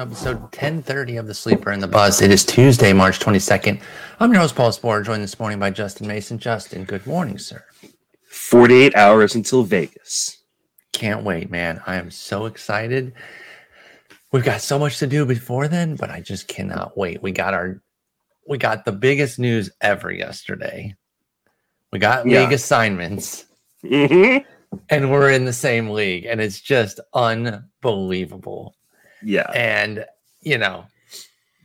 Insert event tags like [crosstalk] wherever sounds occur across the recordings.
welcome to episode 1030 of The Sleeper and the Bust. It is Tuesday, March 22nd. I'm your host, Paul Sporer, joined this morning by Justin Mason. Justin, good morning, sir. 48 hours until Vegas. Can't wait, man. I am so excited. We've got so much to do before then, but I just cannot wait. We got our we got the biggest news ever yesterday. We got Yeah. league assignments. Mm-hmm. and we're in the same league and it's just unbelievable Yeah. and you know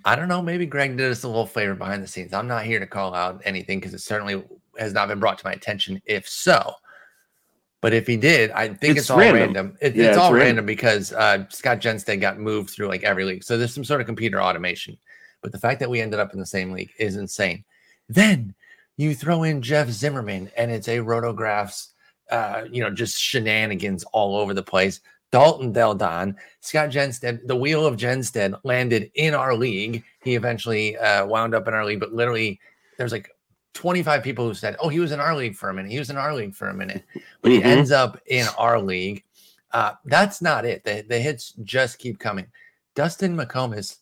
i don't know maybe greg did us a little favor behind the scenes i'm not here to call out anything because it certainly has not been brought to my attention if so but if he did i think it's, It's all random. random, It- Yeah, it's it's all random. random because uh, scott jenstead got moved through like every league so there's some sort of computer automation but the fact that we ended up in the same league is insane then you throw in jeff zimmerman and it's a rotographs uh, you know, just shenanigans all over the place. Dalton Del Don, Scott Jenstead, the wheel of Jenstead landed in our league. He eventually uh, wound up in our league, but literally there's like 25 people who said, Oh, he was in our league for a minute. He was in our league for a minute, [laughs] but he Mhm. ends up in our league. Uh, that's not it. The, the hits just keep coming. Dustin McComas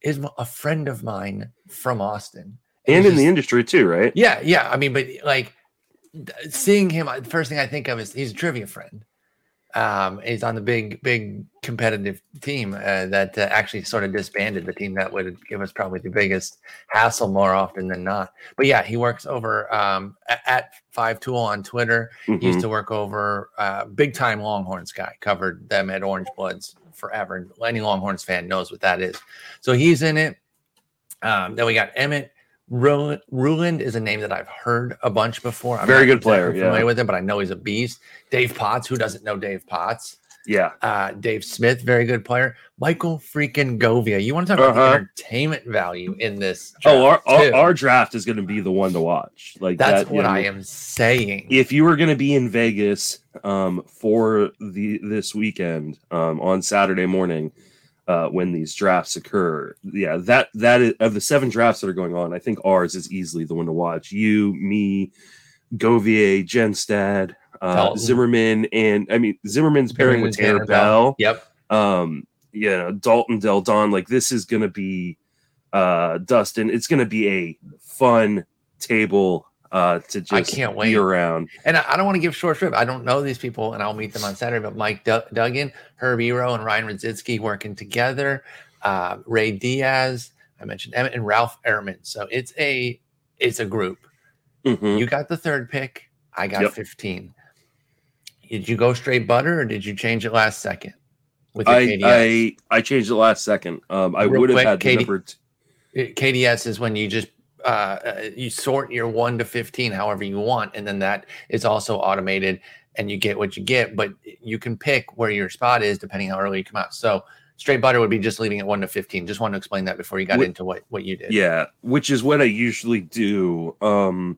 is a friend of mine from Austin. And He's in the industry too, right? yeah, yeah. I mean, but like seeing him, the first thing I think of is he's a trivia friend. Um, he's on the big, big competitive team uh, that uh, actually sort of disbanded the team that would give us probably the biggest hassle more often than not. But yeah, he works over um, at Five Tool on Twitter. He used Mhm. to work over uh, big time Longhorns guy, covered them at Orange Bloods forever. And Any Longhorns fan knows what that is. So he's in it. Um, then we got Emmett. Ruland, is a name that I've heard a bunch before. I'm Very good player, exactly yeah. Familiar with him, but I know he's a beast. Dave Potts, who doesn't know Dave Potts? Yeah. Uh, Dave Smith, very good player. Michael freaking Govia. You want to talk about Uh-huh. the entertainment value in this? Oh, our, our, our draft is going to be the one to watch. Like That's that, what you I am saying. If you were going to be in Vegas um, for the this weekend um, on Saturday morning uh, when these drafts occur, yeah, that that is of the seven drafts that are going on, I think ours is easily the one to watch. You, me, Govier, Jenstad, uh, Zimmerman, and I mean Zimmerman's pairing with Tanner Tanner Bell. Yep. um you know dalton del don like this is gonna be uh dustin it's gonna be a fun table uh to just I can't wait. around And I, I don't want to give short shrift. I don't know these people, and I'll meet them on Saturday. But Mike Dug- Duggan, Herb Ero, and Ryan Radzitsky working together. Uh, Ray Diaz, I mentioned Emmett and Ralph Ehrman. So it's a it's a group. Mhm. You got the third pick. I got Yep. 15. Did you go straight butter or did you change it last second? With I, KDS? I I changed it last second um i Real would have had the Katie- number t- KDS is when you just uh, uh, you sort your one to 15 however you want, and then that is also automated and you get what you get, but you can pick where your spot is depending how early you come out. So straight butter would be just leaving it one to 15. Just want to explain that before you got Wh- into what, what you did. yeah which is what i usually do um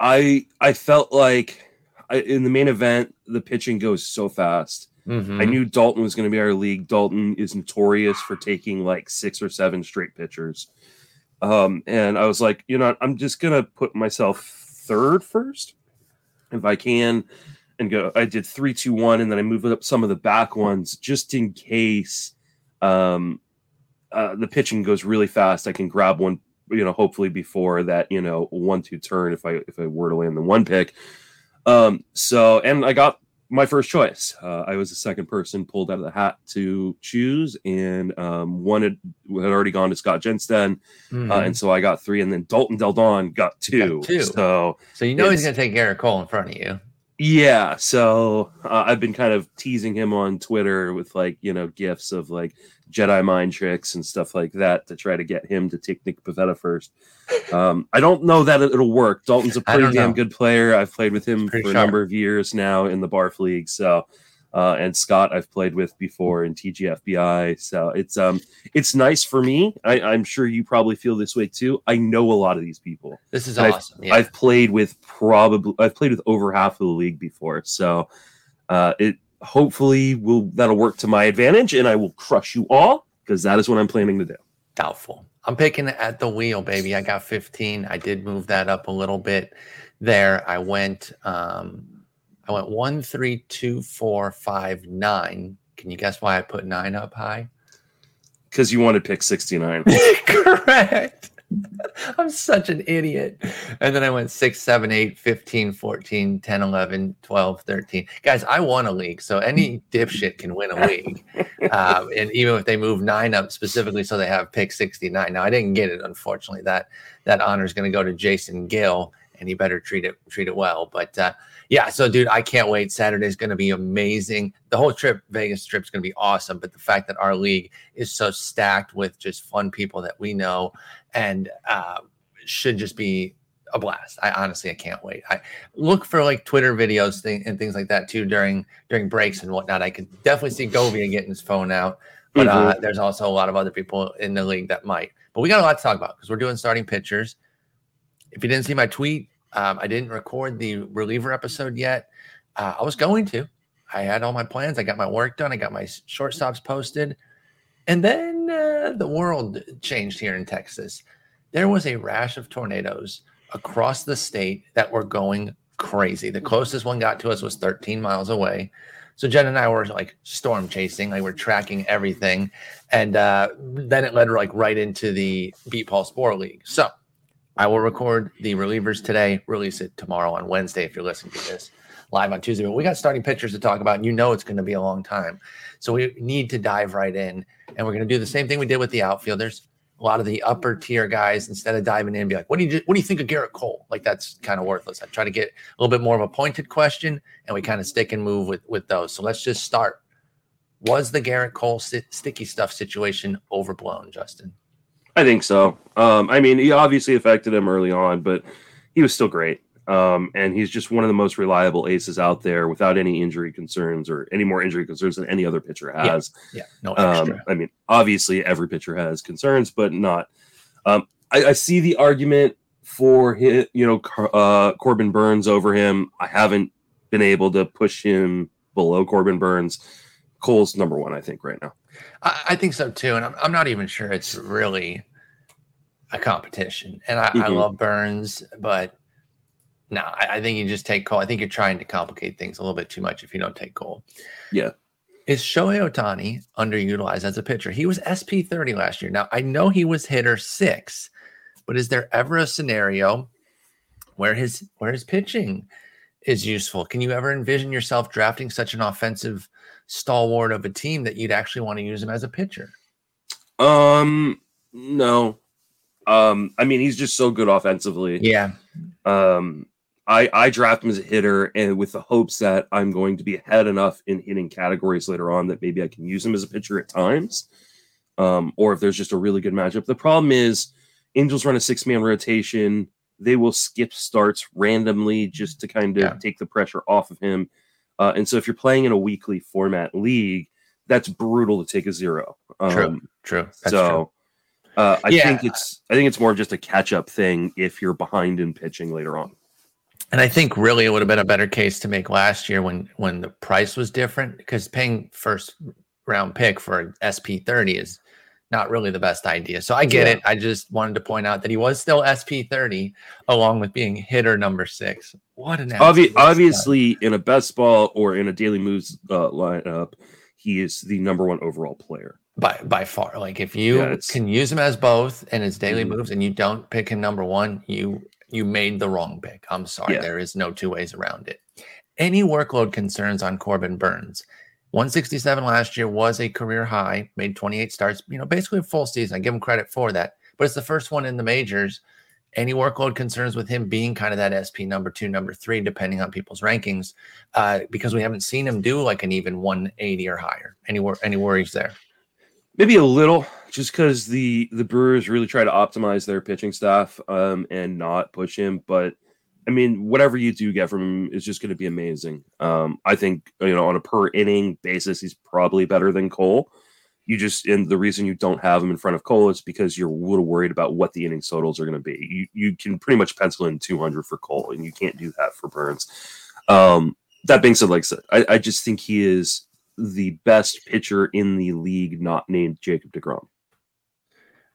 i i felt like I, in the main event the pitching goes so fast Mhm. I knew Dalton was going to be our league. Dalton is notorious for taking like six or seven straight pitchers. Um, and I was like, you know, I'm just to put myself third first if I can and go. I did three, two, one, and then I moved up some of the back ones just in case um, uh, the pitching goes really fast. I can grab one, you know, hopefully before that, you know, one, two turn if I if I were to land the one pick. Um, so and I got my first choice. Uh, I was the second person pulled out of the hat to choose, and um, one had, had already gone to Scott Jenstead, Mhm. uh, and so I got three, and then Dalton Del Don got two. two. So so you know he's going to take Gerrit Cole in front of you. yeah, so uh, I've been kind of teasing him on Twitter with like you know gifs of like Jedi mind tricks and stuff like that to try to get him to take Nick Pivetta first. Um, I don't know that it- it'll work. Dalton's a [laughs] pretty damn know. good player. I've played with him for a number of years now in the Barf League. So, uh, and Scott I've played with before in TGFBI. So it's um it's nice for me. I, I'm sure you probably feel this way too. I know a lot of these people. This is I've- awesome. yeah. I've played with probably I've played with over half of the league before, so uh, it hopefully will that'll work to my advantage, and I will crush you all because that is what I'm planning to do. Doubtful. I'm picking at the wheel, baby. I got 15. I did move that up a little bit there. I went um I went one, three, two, four, five, nine. Can you guess why I put nine up high? because you wanted pick 69. [laughs] Correct. [laughs] I'm such an idiot. And then I went 6, 7, 8, 15, 14, 10, 11, 12, 13. Guys, I won a league. So any dipshit can win a league. Um, [laughs] and even if they move nine up specifically so they have pick 69. Now, I didn't get it, unfortunately. That that honor is going to go to Jason Gill, and he better treat it treat it well. But uh, yeah, so dude, I can't wait. Saturday is going to be amazing. The whole trip, Vegas trip, is going to be awesome. But the fact that our league is so stacked with just fun people that we know and uh, should just be a blast. I honestly, I can't wait. I look for like Twitter videos thing, and things like that too during during breaks and whatnot. I could definitely see Govia getting his phone out, but uh, Mhm. there's also a lot of other people in the league that might. But we got a lot to talk about because we're doing starting pitchers. If you didn't see my tweet, um, I didn't record the reliever episode yet. Uh, I was going to. I had all my plans. I got my work done. I got my shortstops posted. And then uh, the world changed here in Texas. There was a rash of tornadoes across the state that were going crazy. The closest one got to us was 13 miles away. So Jen and I were like storm chasing, like we're tracking everything, and uh, then it led like right into the Beat Paul Sporer League. So I will record the relievers today, release it tomorrow on Wednesday if you're listening to this live on Tuesday. But we got starting pitchers to talk about, and you know it's going to be a long time. So we need to dive right in, and we're going to do the same thing we did with the outfielders. A lot of the upper tier guys, instead of diving in, and be like, "What do you what do you think of Gerrit Cole?" Like that's kind of worthless. I try to get a little bit more of a pointed question, and we kind of stick and move with with those. So let's just start. Was the Gerrit Cole sticky stuff situation overblown, Justin? I think so. Um, I mean, he obviously affected him early on, but he was still great. Um, and he's just one of the most reliable aces out there without any injury concerns or any more injury concerns than any other pitcher has. Yeah, no extra. Um, I mean, obviously every pitcher has concerns, but not. Um, I, I see the argument for his, you know, uh, Corbin Burnes over him. I haven't been able to push him below Corbin Burnes. Cole's number one, I think, right now. I, I think so too, and I'm, I'm not even sure it's really a competition. And I, I Mhm. love Burnes, but no, I, I think you just take Cole. I think you're trying to complicate things a little bit too much if you don't take Cole. Yeah. Is Shohei Ohtani underutilized as a pitcher? He was SP 30 last year. Now I know he was hitter six, but is there ever a scenario where his where his pitching is useful? Can you ever envision yourself drafting such an offensive stalwart of a team that you'd actually want to use him as a pitcher? Um, no. Um, I mean, he's just so good offensively. Yeah. Um, I I draft him as a hitter, and with the hopes that I'm going to be ahead enough in hitting categories later on that maybe I can use him as a pitcher at times. Um, or if there's just a really good matchup. The problem is, Angels run a six man rotation. They will skip starts randomly just to kind of Yeah. take the pressure off of him. Uh, and so if you're playing in a weekly format league, that's brutal to take a zero. True. Um, True. That's true. so uh, I Yeah. think it's I think it's more of just a catch up thing if you're behind in pitching later on. And I think really it would have been a better case to make last year when when the price was different because paying first round pick for SP thirty is not really the best idea. So I get Yeah. it. I just wanted to point out that he was still SP thirty along with being hitter number six. What an Obvi- obviously, in a best ball or in a daily moves uh, lineup, he is the number one overall player. by by far. Like if you Yeah, can use him as both in his daily Mhm. moves and you don't pick him number one, you you made the wrong pick. I'm sorry. Yeah. There is no two ways around it. Any workload concerns on Corbin Burnes? 167 last year was a career high, made 28 starts, you know, basically a full season. I give him credit for that. But it's the first one in the majors. Any workload concerns with him being kind of that SP number two, number three, depending on people's rankings, uh, because we haven't seen him do like an even 180 or higher. Any wor- any worries there? Maybe a little, just because the the Brewers really try to optimize their pitching staff um, and not push him. But I mean, whatever you do get from him is just going to be amazing. Um, I think you know on a per inning basis, he's probably better than Cole. You just and the reason you don't have him in front of Cole is because you're a little worried about what the inning totals are going to be. You you can pretty much pencil in 200 for Cole, and you can't do that for Burnes. Um, that being said, like I I just think he is the best pitcher in the league, not named Jacob Degrom.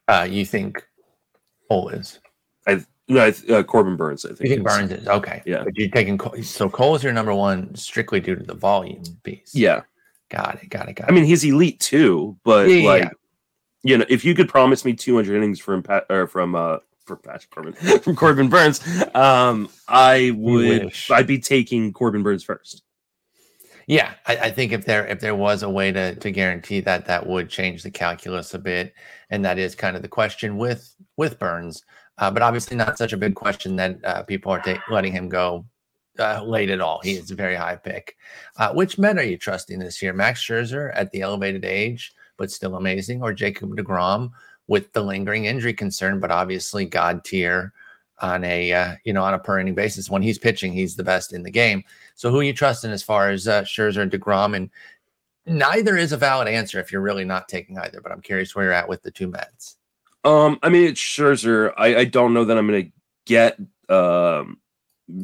Uh, you think Cole is? No, I th- uh, Corbin Burnes. I think. You think is- Burnes is okay? Yeah. but you're taking Cole, so Cole is your number one strictly due to the volume piece. Yeah, got it, got it, got it. I mean he's elite too, but Yeah, like yeah. you know, if you could promise me 200 innings from Pat or from uh from Patrick Corbin [laughs] from Corbin Burnes, um, I would. I'd be taking Corbin Burnes first. Yeah, I, I think if there if there was a way to to guarantee that, that would change the calculus a bit, and that is kind of the question with with Burnes. Uh, but obviously, not such a big question that uh, people are ta- letting him go uh, late at all. He is a very high pick. Uh, which men are you trusting this year? Max Scherzer at the elevated age, but still amazing, or Jacob Degrom with the lingering injury concern, but obviously God tier on a uh, you know on a per inning basis. When he's pitching, he's the best in the game. So who are you trusting as far as uh, Scherzer and Degrom? And neither is a valid answer if you're really not taking either. But I'm curious where you're at with the two Mets. Um, I mean, it's Scherzer. I, I don't know that I'm going to get um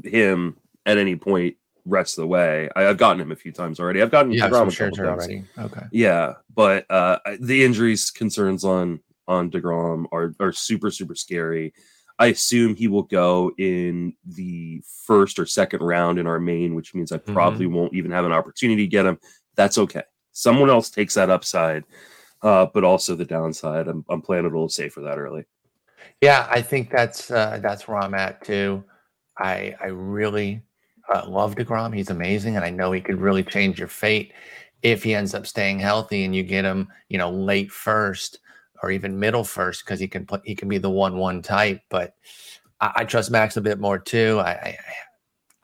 him at any point rest of the way. I, I've gotten him a few times already. I've gotten Yeah, DeGrom a couple times. already. Okay. Yeah, but uh, the injuries concerns on on Degrom are are super super scary. I assume he will go in the first or second round in our main, which means I probably won't even have an opportunity to get him. That's okay. Someone else takes that upside, uh, but also the downside. I'm I'm playing it a little safe for that early. Yeah, I think that's uh, that's where I'm at too. I I really uh, love Degrom. He's amazing, and I know he could really change your fate if he ends up staying healthy and you get him, you know, late first or even middle first because he can he can be the one one type. But I, I trust Max a bit more too. I I,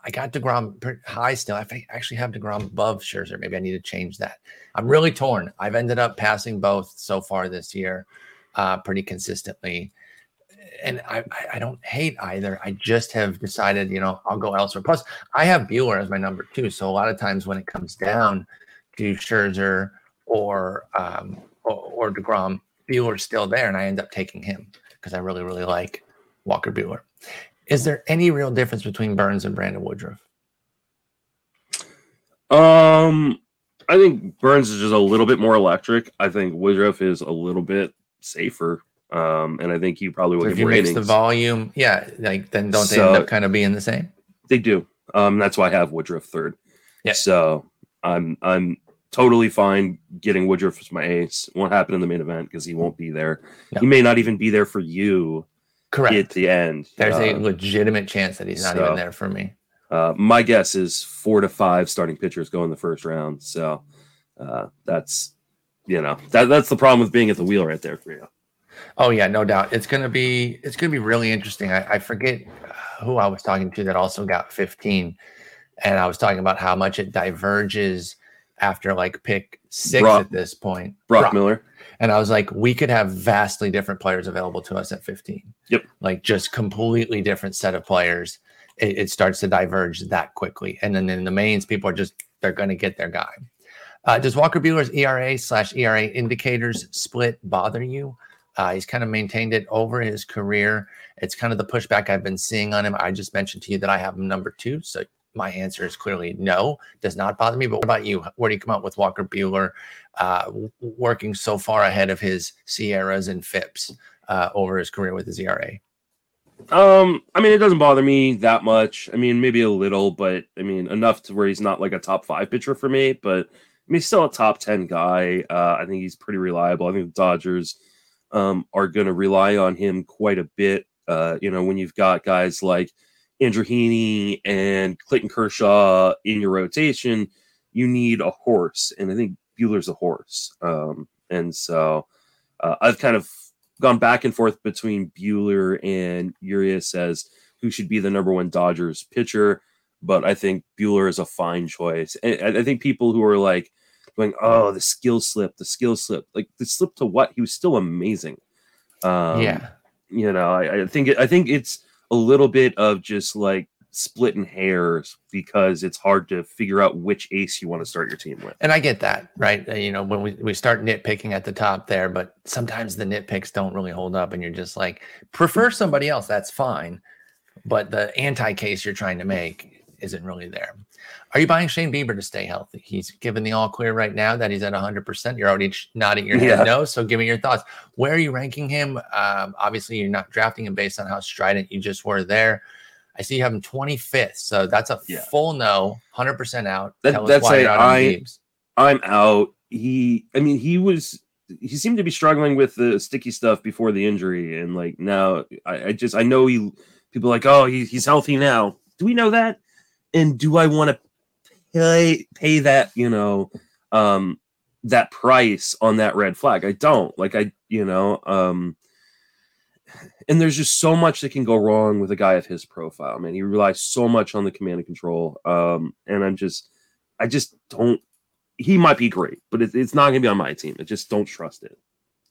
I got Degrom high still. I actually have Degrom above Scherzer. Maybe I need to change that. I'm really torn. I've ended up passing both so far this year, uh, pretty consistently and I, I- I don't hate either. I just have decided, you know, I'll go elsewhere. Plus, I have Buehler as my number two. So a lot of times when it comes down to Scherzer or um, or, or Degrom, Buehler's still there, and I end up taking him because I really really like Walker Buehler. Is there any real difference between Burnes and Brandon Woodruff? Um, I think Burnes is just a little bit more electric. I think Woodruff is a little bit safer. Um, and I think he probably will So if you more mix the volume, yeah, like then don't they end up kind of being the same? They do. Um, that's why I have Woodruff third. Yeah. So I'm I'm totally fine getting Woodruff as my ace. Won't happen in the main event because he won't be there. He may not even be there for you Correct. at the end. There's a Uh, legitimate chance that he's not so- even there for me. uh, my guess is four to five starting pitchers go in the first round. So uh, that's you know that that's the problem with being at the wheel right there for you. Oh yeah, no doubt. It's gonna be it's gonna be really interesting. I, I forget uh, who I was talking to that also got 15, and I was talking about how much it diverges after like pick six Brock- at this point. Brock, Miller. And I was like, we could have vastly different players available to us at 15. Yep. Like just completely different set of players. It, it starts to diverge that quickly. And then in the mains, people are just, they're going to get their guy. Uh, does Walker Buehler's ERA slash ERA indicators split bother you? Uh, he's kind of maintained it over his career. It's kind of the pushback I've been seeing on him. I just mentioned to you that I have him number two. So my answer is clearly no, does not bother me. But what about you? Where do you come out with Walker Buehler? uh, working so far ahead of his SIERAs and FIPs uh, over his career with his ERA. Um, I mean, it doesn't bother me that much. I mean, maybe a little, but I mean, enough to where he's not like a top five pitcher for me. But I mean, he's still a top ten guy. Uh, I think he's pretty reliable. I think the Dodgers um, are going to rely on him quite a bit. Uh, you know, when you've got guys like Andrew Heaney and Clayton Kershaw in your rotation, you need a horse, and I think Buehler's a horse. Um, and so uh, I've kind of gone back and forth between Buehler and Urias as who should be the number one Dodgers pitcher, but I think Buehler is a fine choice. And I think people who are like going, "Oh, the skill slip, the skill slip," like the slip to what? He was still amazing. Um, yeah. you know, I, I think it, I think it's a little bit of just like splitting hairs because it's hard to figure out which ace you want to start your team with. And I get that, right? Uh, You know, when we, we start nitpicking at the top there, but sometimes the nitpicks don't really hold up and you're just like, prefer somebody else, that's fine. But the anti case you're trying to make isn't really there. Are you buying Shane Bieber to stay healthy? He's given the all clear right now that he's at 100%. You're already nodding your head Yeah. no. So give me your thoughts. Where are you ranking him? Um, obviously, you're not drafting him based on how strident you just were there. I see you have him 25th. So that's a Yeah. full no, 100% out. That- Tell us that's why a you're out on I- Biebs. I'm out. He, I mean, he was he seemed to be struggling with the sticky stuff before the injury, and like now, I, I just I know he people like, oh, he, he's healthy now. Do we know that? And do I want to pay pay that you know um that price on that red flag? I don't. Like I you know um and there's just so much that can go wrong with a guy of his profile man. He relies so much on the command and control um and i'm just i just don't he might be great but it, it's not gonna be on my team. I just don't trust it.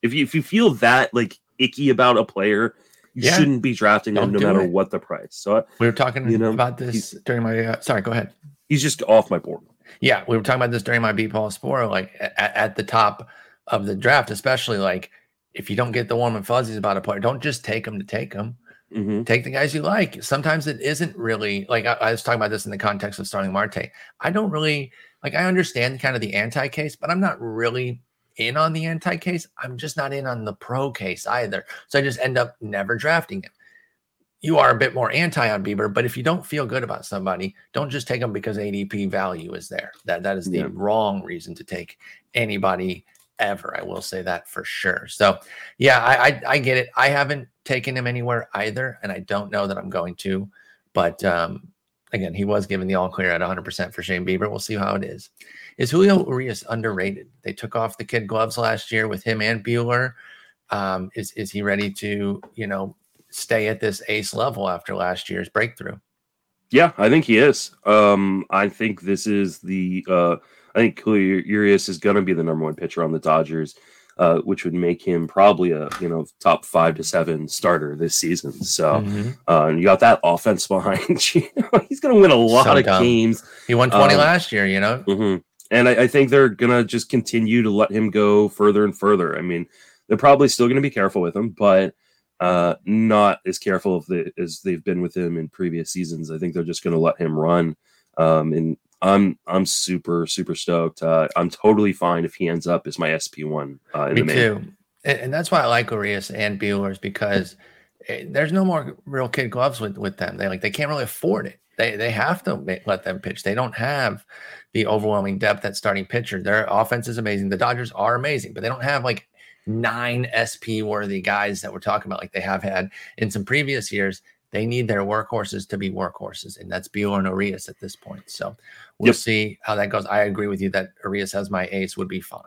If you if you feel that like icky about a player you Yeah. shouldn't be drafting him Don't no matter it. what the price so We were talking You know, about this during my. Uh, sorry, go ahead. he's just off my board Yeah, we were talking about this during my B Paul Sporer, like at, at the top of the draft, especially like if you don't get the warm and fuzzies about a player, don't just take them to take them. hmm Take the guys you like. Sometimes it isn't really like I, I was talking about this in the context of Starling Marte. I don't really like. I understand kind of the anti case, but I'm not really in on the anti case. I'm just not in on the pro case either. So I just end up never drafting him. You are a bit more anti on Bieber, but if you don't feel good about somebody, don't just take them because ADP value is there. That that is the Yeah. wrong reason to take anybody ever. I will say that for sure. So yeah, I, I I get it. I haven't taken him anywhere either, and I don't know that I'm going to. But um, again, he was given the all clear at 100% for Shane Bieber. We'll see how it is. Is Julio Urias underrated? They took off the kid gloves last year with him and Buehler. Um, is is he ready to you know stay at this ace level after last year's breakthrough? Yeah, I think he is. Um, I think this is the. Uh, I think Julio Urias is going to be the number one pitcher on the Dodgers, uh, which would make him probably a you know top five to seven starter this season. So Mhm. uh, you got that [laughs] offense behind you. [laughs] He's going to win a lot of games, He won 20 Um, last year. You know, hmm and I, I think they're going to just continue to let him go further and further. I mean, they're probably still going to be careful with him, but uh, not as careful of the, as they've been with him in previous seasons. I think they're just going to let him run. Um, and I'm I'm super super stoked. Uh, I'm totally fine if he ends up as my SP one uh, in Me the main. too. And, and that's why I like Urias and Buehler's because eh, there's no more real kid gloves with, with them. They like they can't really afford it. They they have to let them pitch. They don't have the overwhelming depth at starting pitcher. Their offense is amazing. The Dodgers are amazing, but they don't have like nine SP worthy guys that we're talking about like they have had in some previous years. They need their workhorses to be workhorses, and that's Buehler and Urias at this point. So we'll Yep. see how that goes. I agree with you that Urias as my ace would be fine.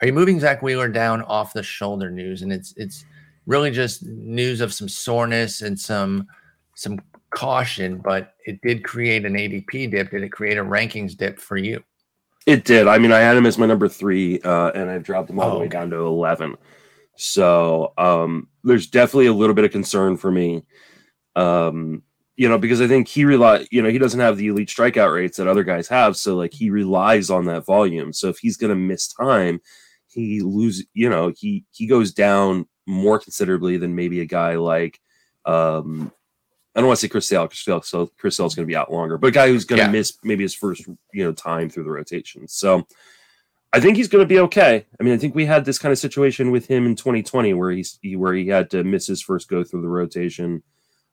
Are you moving Zack Wheeler down off the shoulder news? And it's it's really just news of some soreness and some some caution, but it did create an ADP dip. Did it create a rankings dip for you? It did. I mean, I had him as my number three, uh, and I've dropped him all the Oh, way okay. down to eleven. So um, there's definitely a little bit of concern for me, um, you know, because I think he rely, you know, he doesn't have the elite strikeout rates that other guys have, so like he relies on that volume. So if he's going to miss time, he lose, you know, he he goes down more considerably than maybe a guy like. Um, I don't want to say Chris Sale. Chris Sale, so Chris Sale's going to be out longer, but a guy who's going to Yeah. miss maybe his first, you know, time through the rotation. So I think he's going to be okay. I mean, I think we had this kind of situation with him in 2020 where he's he, where he had to miss his first go through the rotation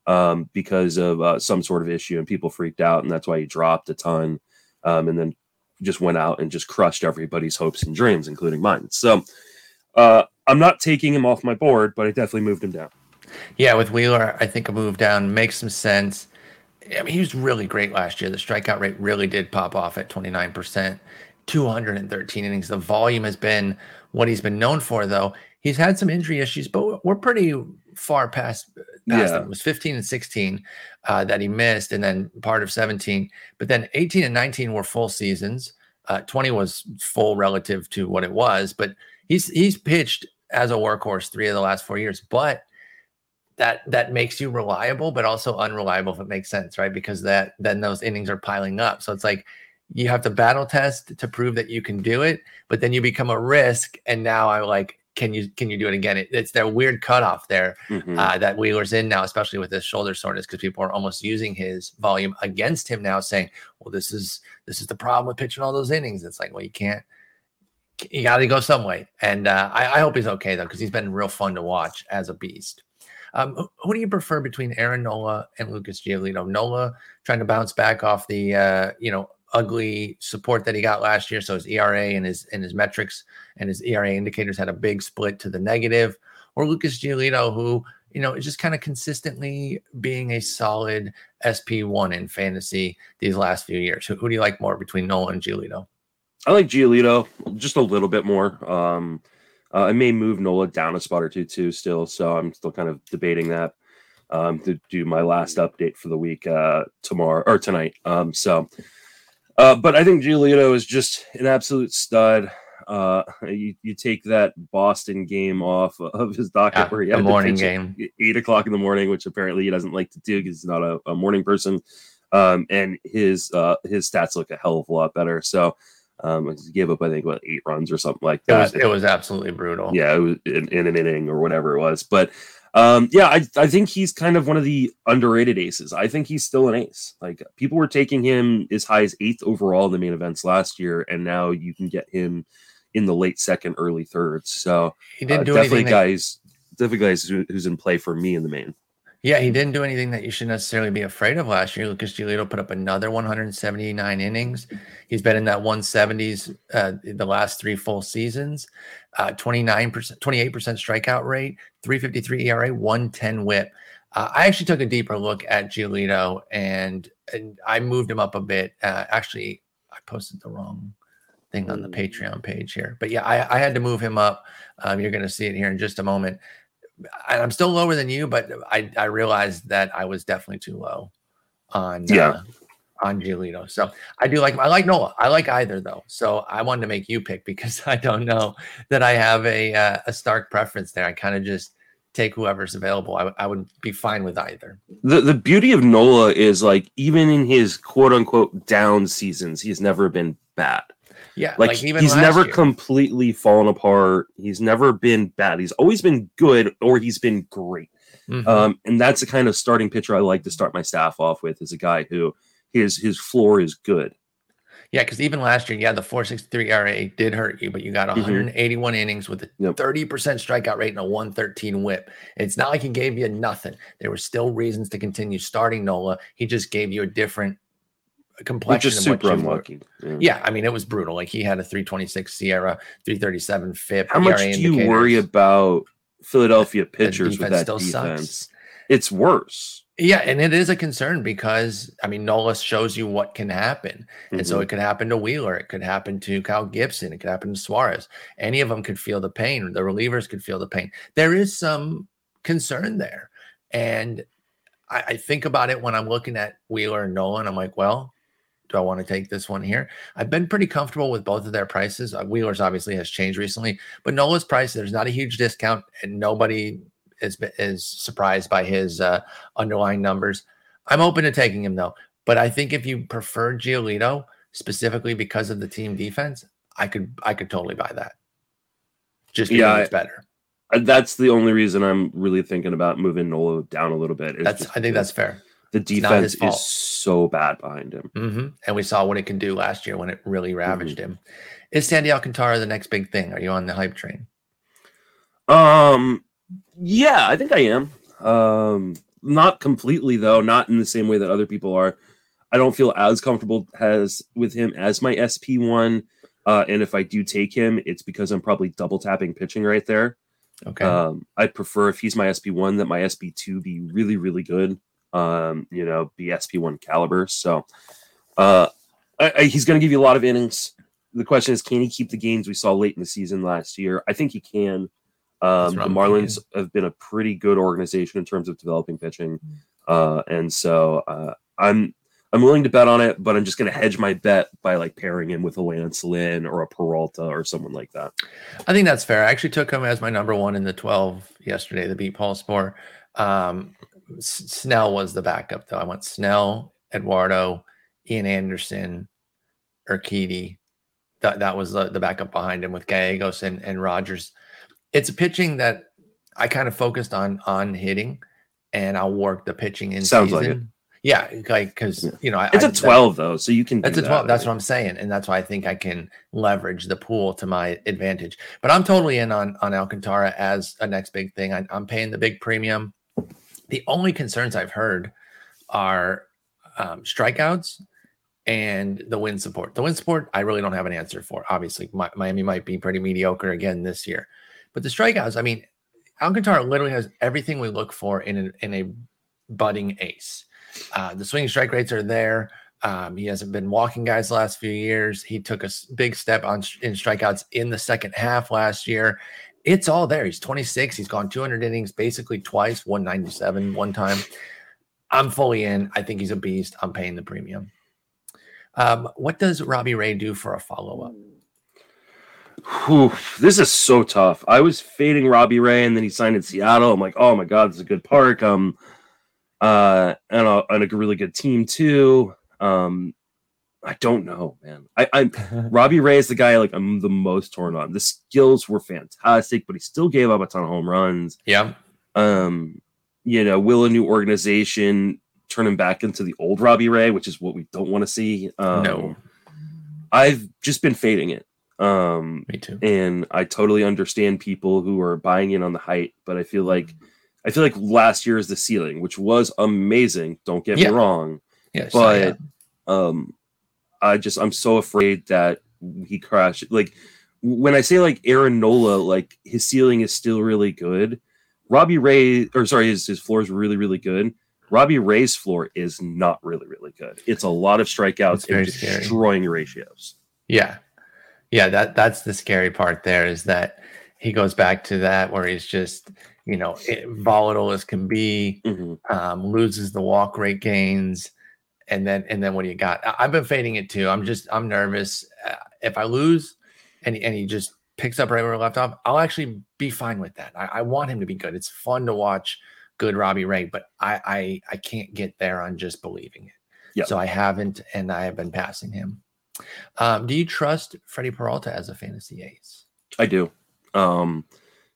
um, because of uh, some sort of issue, and people freaked out, and that's why he dropped a ton, um, and then just went out and just crushed everybody's hopes and dreams, including mine. So uh, I'm not taking him off my board, but I definitely moved him down. Yeah, with Wheeler, I think a move down makes some sense. I mean, he was really great last year. The strikeout rate really did pop off at 29%, 213 innings. The volume has been what he's been known for, though. He's had some injury issues, but we're pretty far past, past Yeah. it. It was 15 and 16 uh, that he missed, and then part of 17. But then 18 and 19 were full seasons. Uh, 20 was full relative to what it was, but he's he's pitched as a workhorse three of the last four years. But that that makes you reliable, but also unreliable if it makes sense, right? Because that then those innings are piling up. So it's like you have to battle test to prove that you can do it, but then you become a risk. And now i'm like, can you can you do it again? It, it's that weird cutoff there Mhm. uh, that Wheeler's in now, especially with his shoulder soreness, because people are almost using his volume against him now, saying, "Well, this is this is the problem with pitching all those innings." It's like, well, you can't. You got to go some way, and uh, I, I hope he's okay though, because he's been real fun to watch as a beast. Um, who, do you prefer between Aaron Nola and Lucas Giolito? Nola trying to bounce back off the uh, you know ugly support that he got last year. So his ERA and his and his metrics and his ERA indicators had a big split to the negative. Or Lucas Giolito, who you know is just kind of consistently being a solid SP one in fantasy these last few years. Who, who do you like more between Nola and Giolito? I like Giolito just a little bit more. Um, uh, I may move Nola down a spot or two too, still. So I'm still kind of debating that um, to do my last update for the week uh, tomorrow or tonight. Um, so, uh, but I think Giolito is just an absolute stud. Uh, you, you take that Boston game off of his docket Yeah, where he had to morning game. eight o'clock in the morning, which apparently he doesn't like to do because he's not a, a morning person. Um, and his uh, his stats look a hell of a lot better. So um, he gave up, I think, what eight runs or something like It that. was it was absolutely brutal. yeah, it was in, in an inning or whatever it was. But um, yeah, I, I think he's kind of one of the underrated aces. I think he's still an ace. Like people were taking him as high as eighth overall in the main events last year, and now you can get him in the late second, early third. So He uh, didn't do definitely anything. That, guys, definitely guys who, who's in play for me in the main. Yeah, he didn't do anything that you should necessarily be afraid of last year. Lucas Giolito put up another 179 innings. He's been in that 170s uh, the last three full seasons. Uh, 29%, 28% strikeout rate, 353 ERA, 110 whip. Uh, I actually took a deeper look at Giolito and, and I moved him up a bit. Uh, actually, I posted the wrong thing on the Mm. Patreon page here. But yeah, I, I had to move him up. Um, you're going to see it here in just a moment. I'm still lower than you, but I, I realized that I was definitely too low on Yeah. uh, on Giolito. So I do like I like Noah. I like either though. So I wanted to make you pick because [laughs] I don't know that I have a uh, a stark preference there. I kind of just take whoever's available. I, w- I would be fine with either. The the beauty of Nola is like even in his quote unquote down seasons, he's never been bad. Yeah, Like, like, even he's never year. completely fallen apart. He's never been bad. He's always been good or he's been great. Mhm. Um, and that's the kind of starting pitcher I like to start my staff off with. Is a guy who his his floor is good. Yeah, because even last year, yeah, the 463 ERA did hurt you, but you got Mhm. 181 innings with a Yep. 30% strikeout rate and a 113 whip. It's not like he gave you nothing. There were still reasons to continue starting Nola. He just gave you a different Which complexion. is super unlucky. Yeah. Yeah, I mean, it was brutal. Like he had a 326 SIERA, 337 FIP. How much do you worry about Philadelphia pitchers with defense that still sucks. defense? It's worse. Yeah, and it is a concern because I mean Nola shows you what can happen. And so Mhm. it could happen to Wheeler, it could happen to Kyle Gibson, it could happen to Suarez. Any of them could feel the pain. The relievers could feel the pain. There is some concern there. And I, I think about it when I'm looking at Wheeler and Nolan. I'm like, well, do I want to take this one here? I've been pretty comfortable with both of their prices. Uh, Wheeler's obviously has changed recently, but Nola's price, there's not a huge discount, and nobody is is surprised by his uh, underlying numbers. I'm open to taking him though, but I think if you prefer Giolito specifically because of the team defense, I could I could totally buy that. Just because Yeah, it's better. That's the only reason I'm really thinking about moving Nola down a little bit. That's I think that's fair. The it's not his defense is so bad behind him. hmm And we saw what it can do last year when it really Mm-hmm. ravaged him. Is Sandy Alcantara the next big thing? Are you on the hype train? Um, yeah, I think I am. Um, not completely though, not in the same way that other people are. I don't feel as comfortable as with him as my SP one. Uh, and if I do take him, it's because I'm probably double tapping pitching right there. Okay. Um, I'd prefer if he's my SP one that my SP two be really, really good. Um, you know, BSP one caliber. So, uh, I, I, he's going to give you a lot of innings. The question is, can he keep the gains we saw late in the season last year? I think he can. Um, the Marlins have been a pretty good organization in terms of developing pitching, uh, and so uh, I'm I'm willing to bet on it, but I'm just going to hedge my bet by like pairing him with a Lance Lynn or a Peralta or someone like that. I think that's fair. I actually took him as my number one in the 12 yesterday, the beat Paul Sporer. Um, S- Snell was the backup, though. I went Snell, Eduardo, Ian Anderson, Urquidy. That, that was the, the backup behind him with Gallegos and, and Rogers. It's a pitching that I kind of focused on on hitting, and I'll work the pitching in Sounds like season. Yeah, like because Yeah. you know I, It's a a 12 though, so you can. that's a 12. that, That's right? what I'm saying. And that's why I think I can leverage the pool to my advantage. But I'm totally in on, on Alcantara as a next big thing. I, I'm paying the big premium. The only concerns I've heard are um, strikeouts and the win support. The win support, I really don't have an answer for. Obviously, Miami might be pretty mediocre again this year, but the strikeouts, I mean, Alcantara literally has everything we look for in in a budding ace. Uh, the swing strike rates are there. Um, he hasn't been walking guys last few years. He took a big step on in strikeouts in the second half last year. It's all there. He's 26. He's gone 200 innings basically twice, 197 one time. I'm fully in. I think he's a beast. I'm paying the premium. Um, what does Robbie Ray do for a follow up? Whew, this is so tough. I was fading Robbie Ray, and then he signed in Seattle. I'm like, oh my god, this is a good park. Um, uh, and a, and a really good team too. Um, I don't know, man. I, I'm [laughs] Robbie Ray is the guy like I'm the most torn on. The skills were fantastic, but he still gave up a ton of home runs. Yeah. Um, you know, will a new organization turn him back into the old Robbie Ray, which is what we don't want to see. Um, no. I've just been fading it. Um, Me too. And I totally understand people who are buying in on the hype, but I feel like I feel like last year is the ceiling, which was amazing. Don't get Yeah. me wrong, Yes. but um, I just I'm so afraid that he crashed. Like when I say like Aaron Nola, like his ceiling is still really good. Robbie Ray, or sorry, his his floor is really really good. Robbie Ray's floor is not really really good. It's a lot of strikeouts and scary. destroying ratios. Yeah. Yeah, that that's the scary part there is that he goes back to that where he's just, you know, it, volatile as can be, Mhm. um, loses the walk rate gains, and then and then what do you got? I, I've been fading it too. I'm just I'm nervous. Uh, if I lose, and he, and he just picks up right where he left off, I'll actually be fine with that. I, I want him to be good. It's fun to watch good Robbie Ray, but I I I can't get there on just believing it. Yep. So I haven't, and I have been passing him. Um, do you trust Freddie Peralta as a fantasy ace? I do. Um,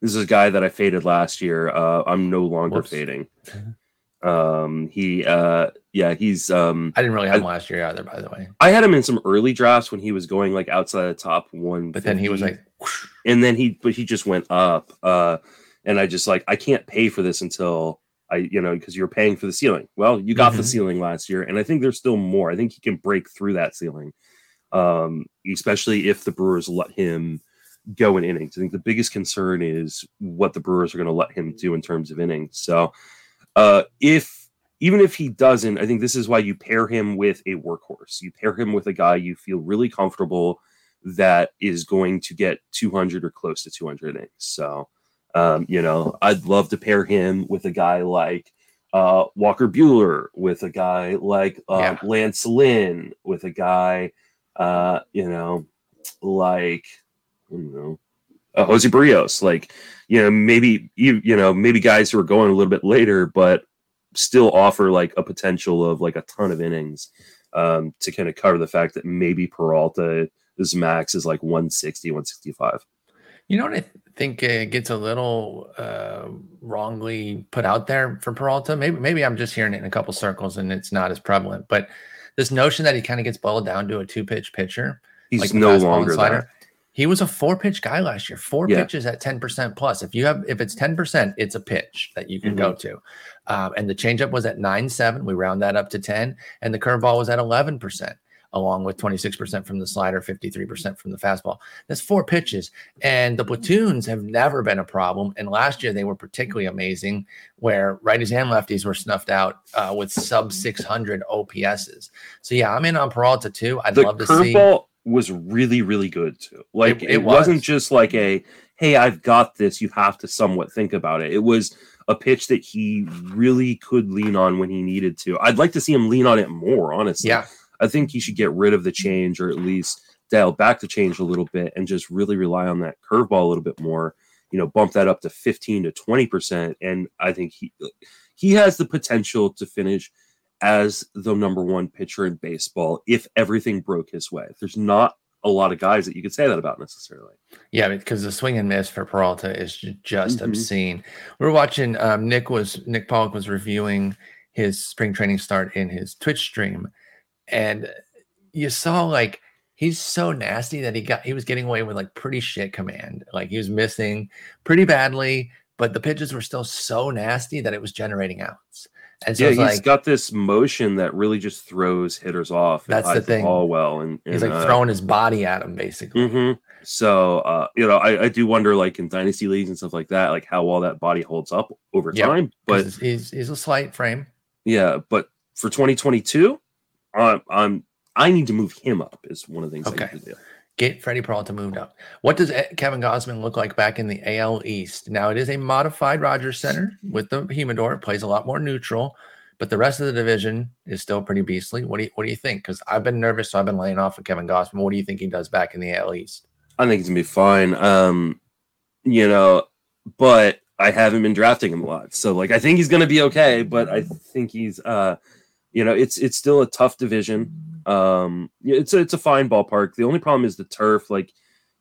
this is a guy that I faded last year. Uh, I'm no longer Whoops. fading. [laughs] Um, he, uh, yeah, he's. Um, I didn't really have I- him last year either, by the way. I had him in some early drafts when he was going like outside the top one. But then he was like, whoosh, and then he, but he just went up. Uh, and I just like I can't pay for this until I, you know, because you're paying for the ceiling. Well, you got the Mhm. ceiling last year, and I think there's still more. I think he can break through that ceiling, um, especially if the Brewers let him go in innings. I think the biggest concern is what the Brewers are going to let him do in terms of innings. So, uh, if even if he doesn't, I think this is why you pair him with a workhorse. You pair him with a guy you feel really comfortable that is going to get 200 or close to 200 innings. So, um, you know, I'd love to pair him with a guy like uh, Walker Buehler, with a guy like uh, Yeah. Lance Lynn, with a guy, uh, you know, like I don't know, uh, Jose Berrios. Like, you know, maybe you you know maybe guys who are going a little bit later, but still offer like a potential of like a ton of innings um, to kind of cover the fact that maybe Peralta his max is like 160, 165. You know what I th- think uh, gets a little uh, wrongly put out there for Peralta? Maybe maybe I'm just hearing it in a couple circles and it's not as prevalent. But this notion that he kind of gets boiled down to a two pitch pitcher, He's like no longer slider. that. He was a four pitch guy last year. Four Yeah. pitches at ten percent plus. If you have, if it's ten percent, it's a pitch that you can Mm-hmm. go to. Um, and the changeup was at nine seven. We round that up to ten, and the curveball was at eleven percent, along with twenty six percent from the slider, fifty three percent from the fastball. That's four pitches, and the platoons have never been a problem. And last year they were particularly amazing, where righties and lefties were snuffed out uh, with sub six hundred OPSs. So yeah, I'm in on Peralta too. I'd The love to see. Was really, really good too. Like It- it, it wasn't just like a hey, I've got this. You have to somewhat think about it. It was a pitch that he really could lean on when he needed to. I'd like to see him lean on it more, honestly. Yeah. I think he should get rid of the change or at least dial back the change a little bit and just really rely on that curveball a little bit more. You know, bump that up to 15 to 20%. And I think he he has the potential to finish as the number one pitcher in baseball if everything broke his way. There's not a lot of guys that you could say that about necessarily. Yeah, because the swing and miss for Peralta is ju- just Mhm. obscene. We were watching. Um, Nick was Nick Pollack was reviewing his spring training start in his Twitch stream, and you saw like he's so nasty that he got he was getting away with like pretty shit command. Like he was missing pretty badly, but the pitches were still so nasty that it was generating outs. And so yeah, he's like got this motion that really just throws hitters off. That's the thing. All well, and, he's like uh, throwing his body at him basically. mhm. So uh, you know, I, I do wonder, like in dynasty leagues and stuff like that, like how well that body holds up over Yep. time. But he's he's a slight frame. yeah, but for 2022, I'm I'm I need to move him up. Is one of the things I Okay. need to do. Get Freddy Peralta moved up. What does E- Kevin Gausman look like back in the AL East? Now it is a modified Rogers Center with the Humidor. It plays a lot more neutral, but the rest of the division is still pretty beastly. What do you what do you think? Because I've been nervous, so I've been laying off of Kevin Gausman. What do you think he does back in the AL East? I think he's gonna be fine. Um, you know, but I haven't been drafting him a lot, so like I think he's gonna be okay. But I think he's, uh, you know, it's it's still a tough division. Um, it's a, it's a fine ballpark. The only problem is the turf. Like,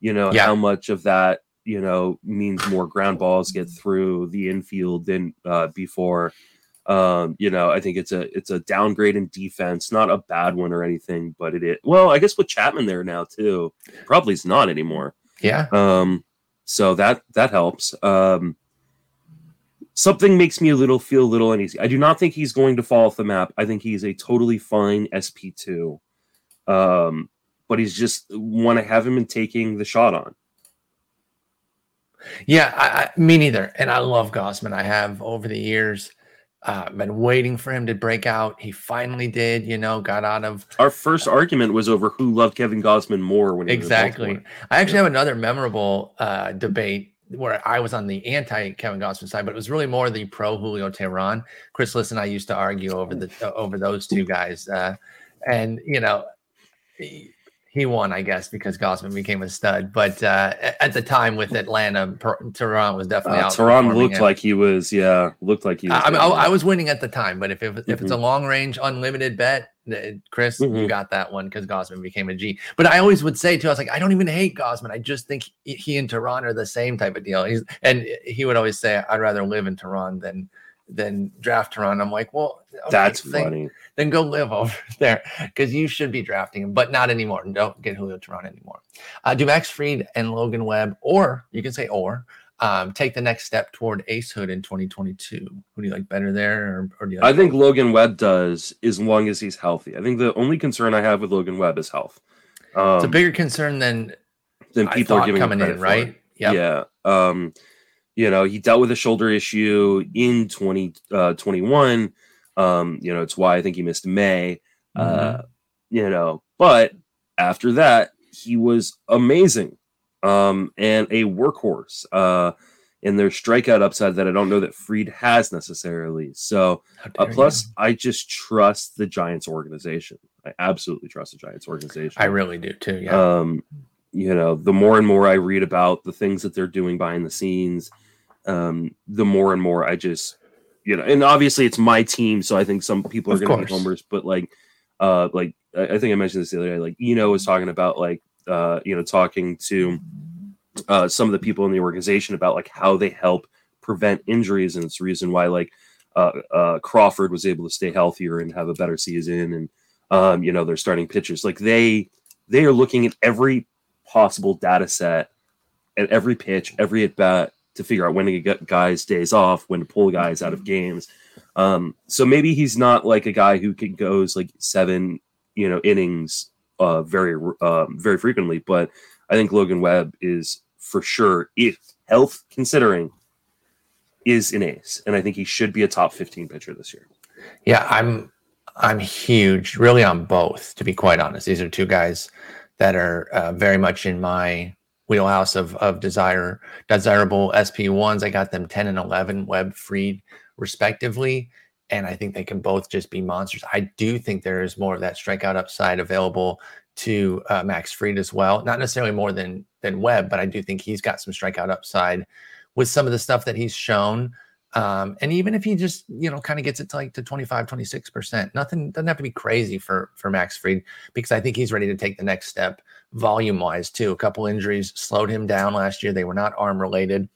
you know, Yeah. how much of that you know means more ground balls get through the infield than uh, before. Um, you know, I think it's a it's a downgrade in defense, not a bad one or anything, but it is. Well, I guess with Chapman there now too, probably is not anymore. Yeah, Um, so that that helps. Um, something makes me a little feel a little uneasy. I do not think he's going to fall off the map. I think he's a totally fine SP two. Um, but he's just want to have him in taking the shot on. yeah. I, I, me neither. And I love Gausman. I have over the years. Uh, been waiting for him to break out. He finally did. You know, got out of Our first argument was over who loved Kevin Gausman more when he Exactly. I actually have another memorable uh, debate where I was on the anti Kevin Gausman side, but it was really more the pro Julio Teheran. Chris Liss and I used to argue over the over those two guys, uh, and you know, he, he won, I guess, because Gausman became a stud. But uh, at the time with Atlanta, Per- Teheran was definitely Uh, out. Teheran looked like he was, yeah, looked like he was. I, mean, I, I was winning at the time, but if if, if it's a long range unlimited bet, th- Chris, you Mhm. got that one because Gausman became a G. But I always would say too, I was like, I don't even hate Gausman. I just think he, he and Teheran are the same type of deal. He's and he would always say, I'd rather live in Tehran than than draft Teheran. I'm like, well, okay, That's then, funny. Then go live over [laughs] there because you should be drafting him, but not anymore. Don't get Julio Teheran anymore. Uh, do Max Fried and Logan Webb, or you can say or. Um, take the next step toward acehood in 2022. Who do you like better there, or, or do you? Like I think Logan Webb does as long as he's healthy. I think the only concern I have with Logan Webb is health. Um, it's a bigger concern than than people are giving him coming in, right? Yep. Yeah. Um, you know, he dealt with a shoulder issue in 2021. um, you know, it's why I think he missed May. Mm-hmm. Uh, you know, but after that, he was amazing. Um, and a workhorse. Uh, in their strikeout upside that I don't know that Fried has necessarily. So uh, plus, you. I just trust the Giants organization. I absolutely trust the Giants organization. I really do too. Yeah. Um, you know, the more and more I read about the things that they're doing behind the scenes, um, the more and more I just, you know, and obviously it's my team, so I think some people are going to be homers, but like, uh, like I, I think I mentioned this the other day. Like, Eno was talking about like, uh, you know, talking to uh, some of the people in the organization about like how they help prevent injuries, and it's the reason why like uh, uh, Crawford was able to stay healthier and have a better season, and um, you know, they're starting pitchers like they they are looking at every possible data set at every pitch, every at bat to figure out when to get guys days off, when to pull guys out of games. Um, so maybe he's not like a guy who can goes like seven, you know, innings uh, very um, very frequently. But I think Logan Webb is for sure, if health considering, is an ace, and I think he should be a top fifteen pitcher this year. Yeah, I'm I'm huge, really on both. To be quite honest, these are two guys that are uh, very much in my wheelhouse of of desire desirable SP ones. I got them ten and eleven, Webb Fried respectively, and I think they can both just be monsters. I do think there is more of that strikeout upside available to uh, Max Fried as well. Not necessarily more than than Webb, but I do think he's got some strikeout upside with some of the stuff that he's shown. Um, and even if he just, you know, kind of gets it to like to 25, 26%, nothing doesn't have to be crazy for for Max Fried because I think he's ready to take the next step volume wise too. A couple injuries slowed him down last year. They were not arm related.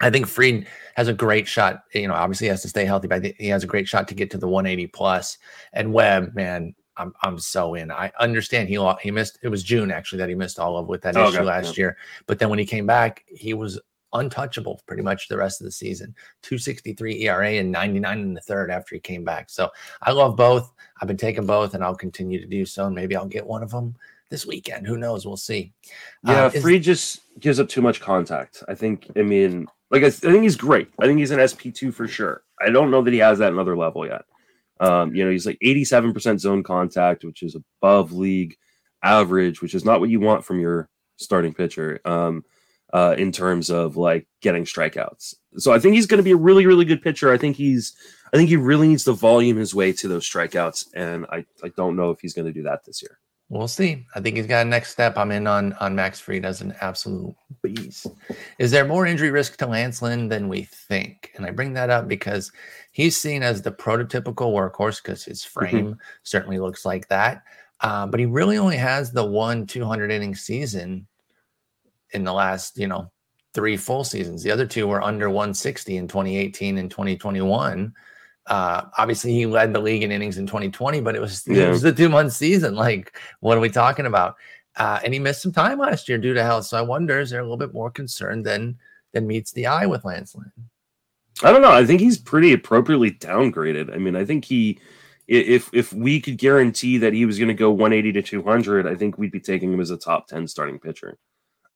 I think Fried has a great shot. You know, obviously he has to stay healthy, but he has a great shot to get to the 180 plus. And Webb, man, I'm I'm so in. I understand he lost, he missed. It was June actually that he missed all of with that Oh, issue okay, last year. But then when he came back, he was untouchable pretty much the rest of the season. 263 ERA and 99 in the third after he came back. So I love both. I've been taking both and I'll continue to do so. And maybe I'll get one of them this weekend. Who knows? We'll see. Yeah, Um, is- Free just gives up too much contact. I think. I mean, like I, I think he's great. I think he's an SP two for sure. I don't know that he has that another level yet. Um, you know, he's like eighty seven percent zone contact, which is above league average, which is not what you want from your starting pitcher. Um, uh, in terms of like getting strikeouts. So I think he's going to be a really, really good pitcher. I think he's, I think he really needs to volume his way to those strikeouts, and I, I don't know if he's going to do that this year. We'll see. I think he's got a next step. I'm in on on Max Fried as an absolute beast. Is there more injury risk to Lance Lynn than we think? And I bring that up because he's seen as the prototypical workhorse because his frame certainly looks like that. Uh, but he really only has the one 200 inning season in the last, you know, three full seasons. The other two were under 160 in 2018 and 2021. Uh, obviously, he led the league in innings in 2020, but it was it was the two month season. Like, what are we talking about? Uh, and he missed some time last year due to health. So I wonder is there a little bit more concern than than meets the eye with Lance Lynn? I don't know. I think he's pretty appropriately downgraded. I mean, I think he, if if we could guarantee that he was going to go 180 to 200, I think we'd be taking him as a top 10 starting pitcher.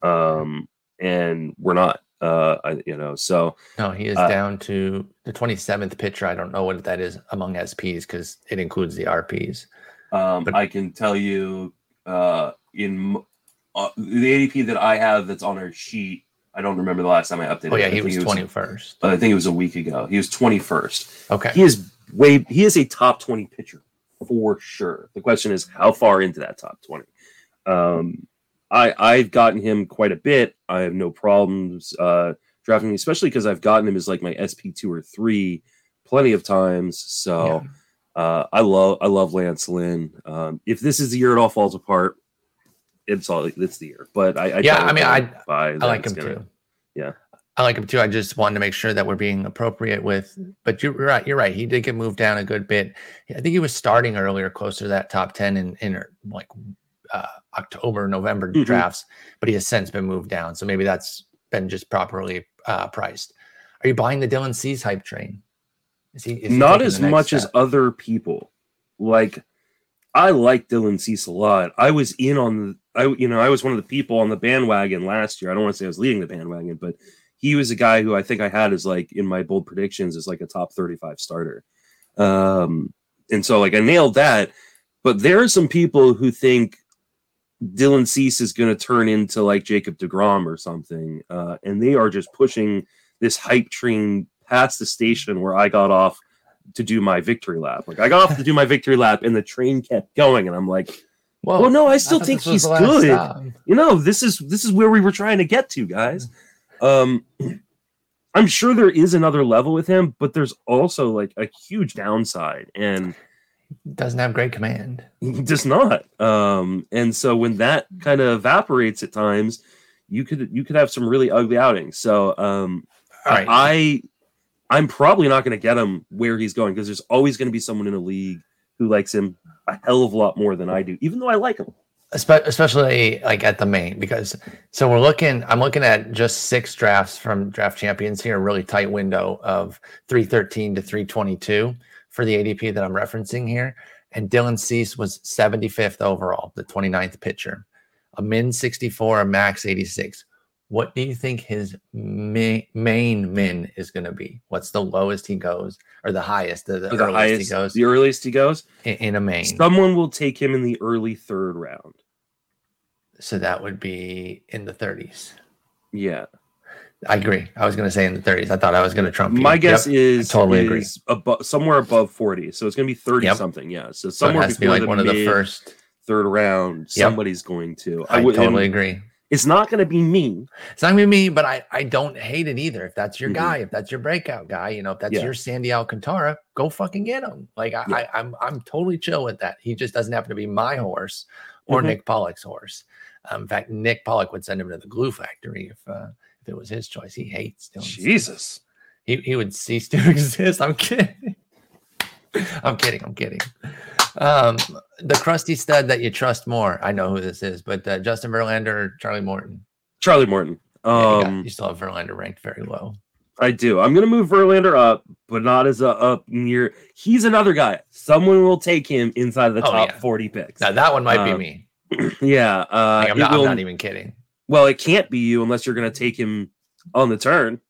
Um, and we're not. Uh, I, you know, so No, he is Uh, down to the 27th pitcher. I don't know what that is among SPs because it includes the RPs. um, But- I can tell you, uh, in uh, the ADP that I have that's on our sheet, I don't remember the last time I updated. Oh yeah, he was it 21st. I think it was a week ago. He was 21st. Okay. he is way he is a top 20 pitcher for sure the question is how far into that top 20 um i i've gotten him quite a bit i have no problems uh drafting him especially because i've gotten him as like my sp2 or 3 plenty of times so uh i love i love lance lynn um if this is the year it all falls apart it's all it's the year but i, I Yeah, I mean, I- I like him gonna- too. yeah. I like him too. I just wanted to make sure that we're being appropriate with. But you're right. You're right. He did get moved down a good bit. I think he was starting earlier, closer to that top ten in in like uh, October, November Mhm. drafts. But he has since been moved down. So maybe that's been just properly uh, priced. Are you buying the Dylan Cease hype train? Is he, is not as much as other people. Like I like Dylan Cease a lot. I was in on the I you know, I was one of the people on the bandwagon last year. I don't want to say I was leading the bandwagon, but he was a guy who I think I had as like in my bold predictions as like a top 35 starter. Um and so like I nailed that. But there are some people who think Dylan Cease is going to turn into like Jacob DeGrom or something. Uh, and they are just pushing this hype train past the station where I got off to do my victory lap. Like I got off to do my victory lap and the train kept going. And I'm like, Well, well, no, I still thought think he's good. stop. You know, this is this is where we were trying to get to, guys. Um I'm sure there is another level with him, but there's also like a huge downside. And Doesn't have great command. [laughs] Does not. Um, and so when that kind of evaporates at times, you could you could have some really ugly outings. So um, All right. I I'm probably not going to get him where he's going because there's always going to be someone in a league who likes him a hell of a lot more than I do, even though I like him. Especially like at the main because so we're looking i'm looking at just six drafts from draft champions here a really tight window of 313 to 322 for the adp that i'm referencing here and dylan cease was 75th overall the 29th pitcher. A min 64 a max 86 what do you think his ma- main min is going to be? What's the lowest he goes or the highest the, the, the earliest highest, he goes? the earliest he goes, in, in a main. Someone will take him in the early third round. so that would be in the 30s Yeah, I agree. I was going to say in the 30s. I thought I was going to trump you. my guess Yep. is totally agree. above somewhere above forty, so it's going to be thirty Yep. something. Yeah, so So it somewhere has to be before like one of the first. third round, somebody's going to. I, would- and totally agree. It's not going to be me. It's not going to be me, but I, I don't hate it either. If that's your Mhm. guy, if that's your breakout guy, you know, if that's Yeah. your Sandy Alcantara, go fucking get him. Like I, Yeah. I I'm I'm totally chill with that. He just doesn't happen to be my horse or Mhm. Nick Pollack's horse. Um, in fact, Nick Pollock would send him to the glue factory if uh, if it was his choice. He hates doing Jesus. he, he would cease to [laughs] exist. I'm kidding. I'm kidding. I'm kidding. Um, the crusty stud that you trust more. I know who this is, but uh, Justin Verlander or Charlie Morton. Charlie Morton. Yeah, you, got- Um, you still have Verlander ranked very low. I do. I'm gonna move Verlander up, but not as a up near. He's another guy. Someone will take him inside of the Oh, top yeah. 40 picks. Now that one might be Um, me. [clears throat] yeah. Uh, Like, I'm, not, I'm not even kidding. Well, it can't be you unless you're gonna take him on the turn.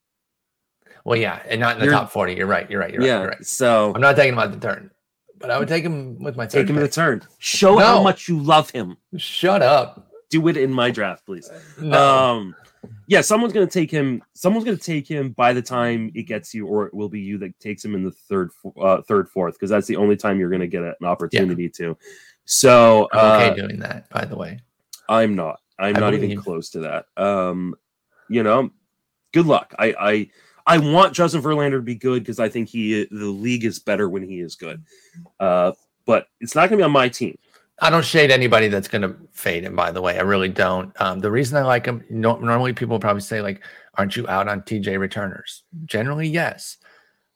Well, yeah, and not in the You're- top 40. You're right. You're right. You're yeah. right. You're right. So I'm not taking him the turn, but I would take him with my take him in the turn. Show how much you love him. Shut up. Do it in my draft, please. No. Um, yeah, someone's gonna take him. Someone's gonna take him by the time it gets you, or it will be you that takes him in the third, uh, third, fourth, because that's the only time you're gonna get an opportunity to. So I'm uh, okay doing that, by the way. I'm not. I'm I not even close to that. Um, you know, good luck. I I I want Justin Verlander to be good because I think he the league is better when he is good. Uh, but it's not gonna be on my team. I don't shade anybody that's going to fade him, by the way. I really don't. Um, the reason I like him, no, normally people probably say, like, aren't you out on TJ returners? Generally, yes.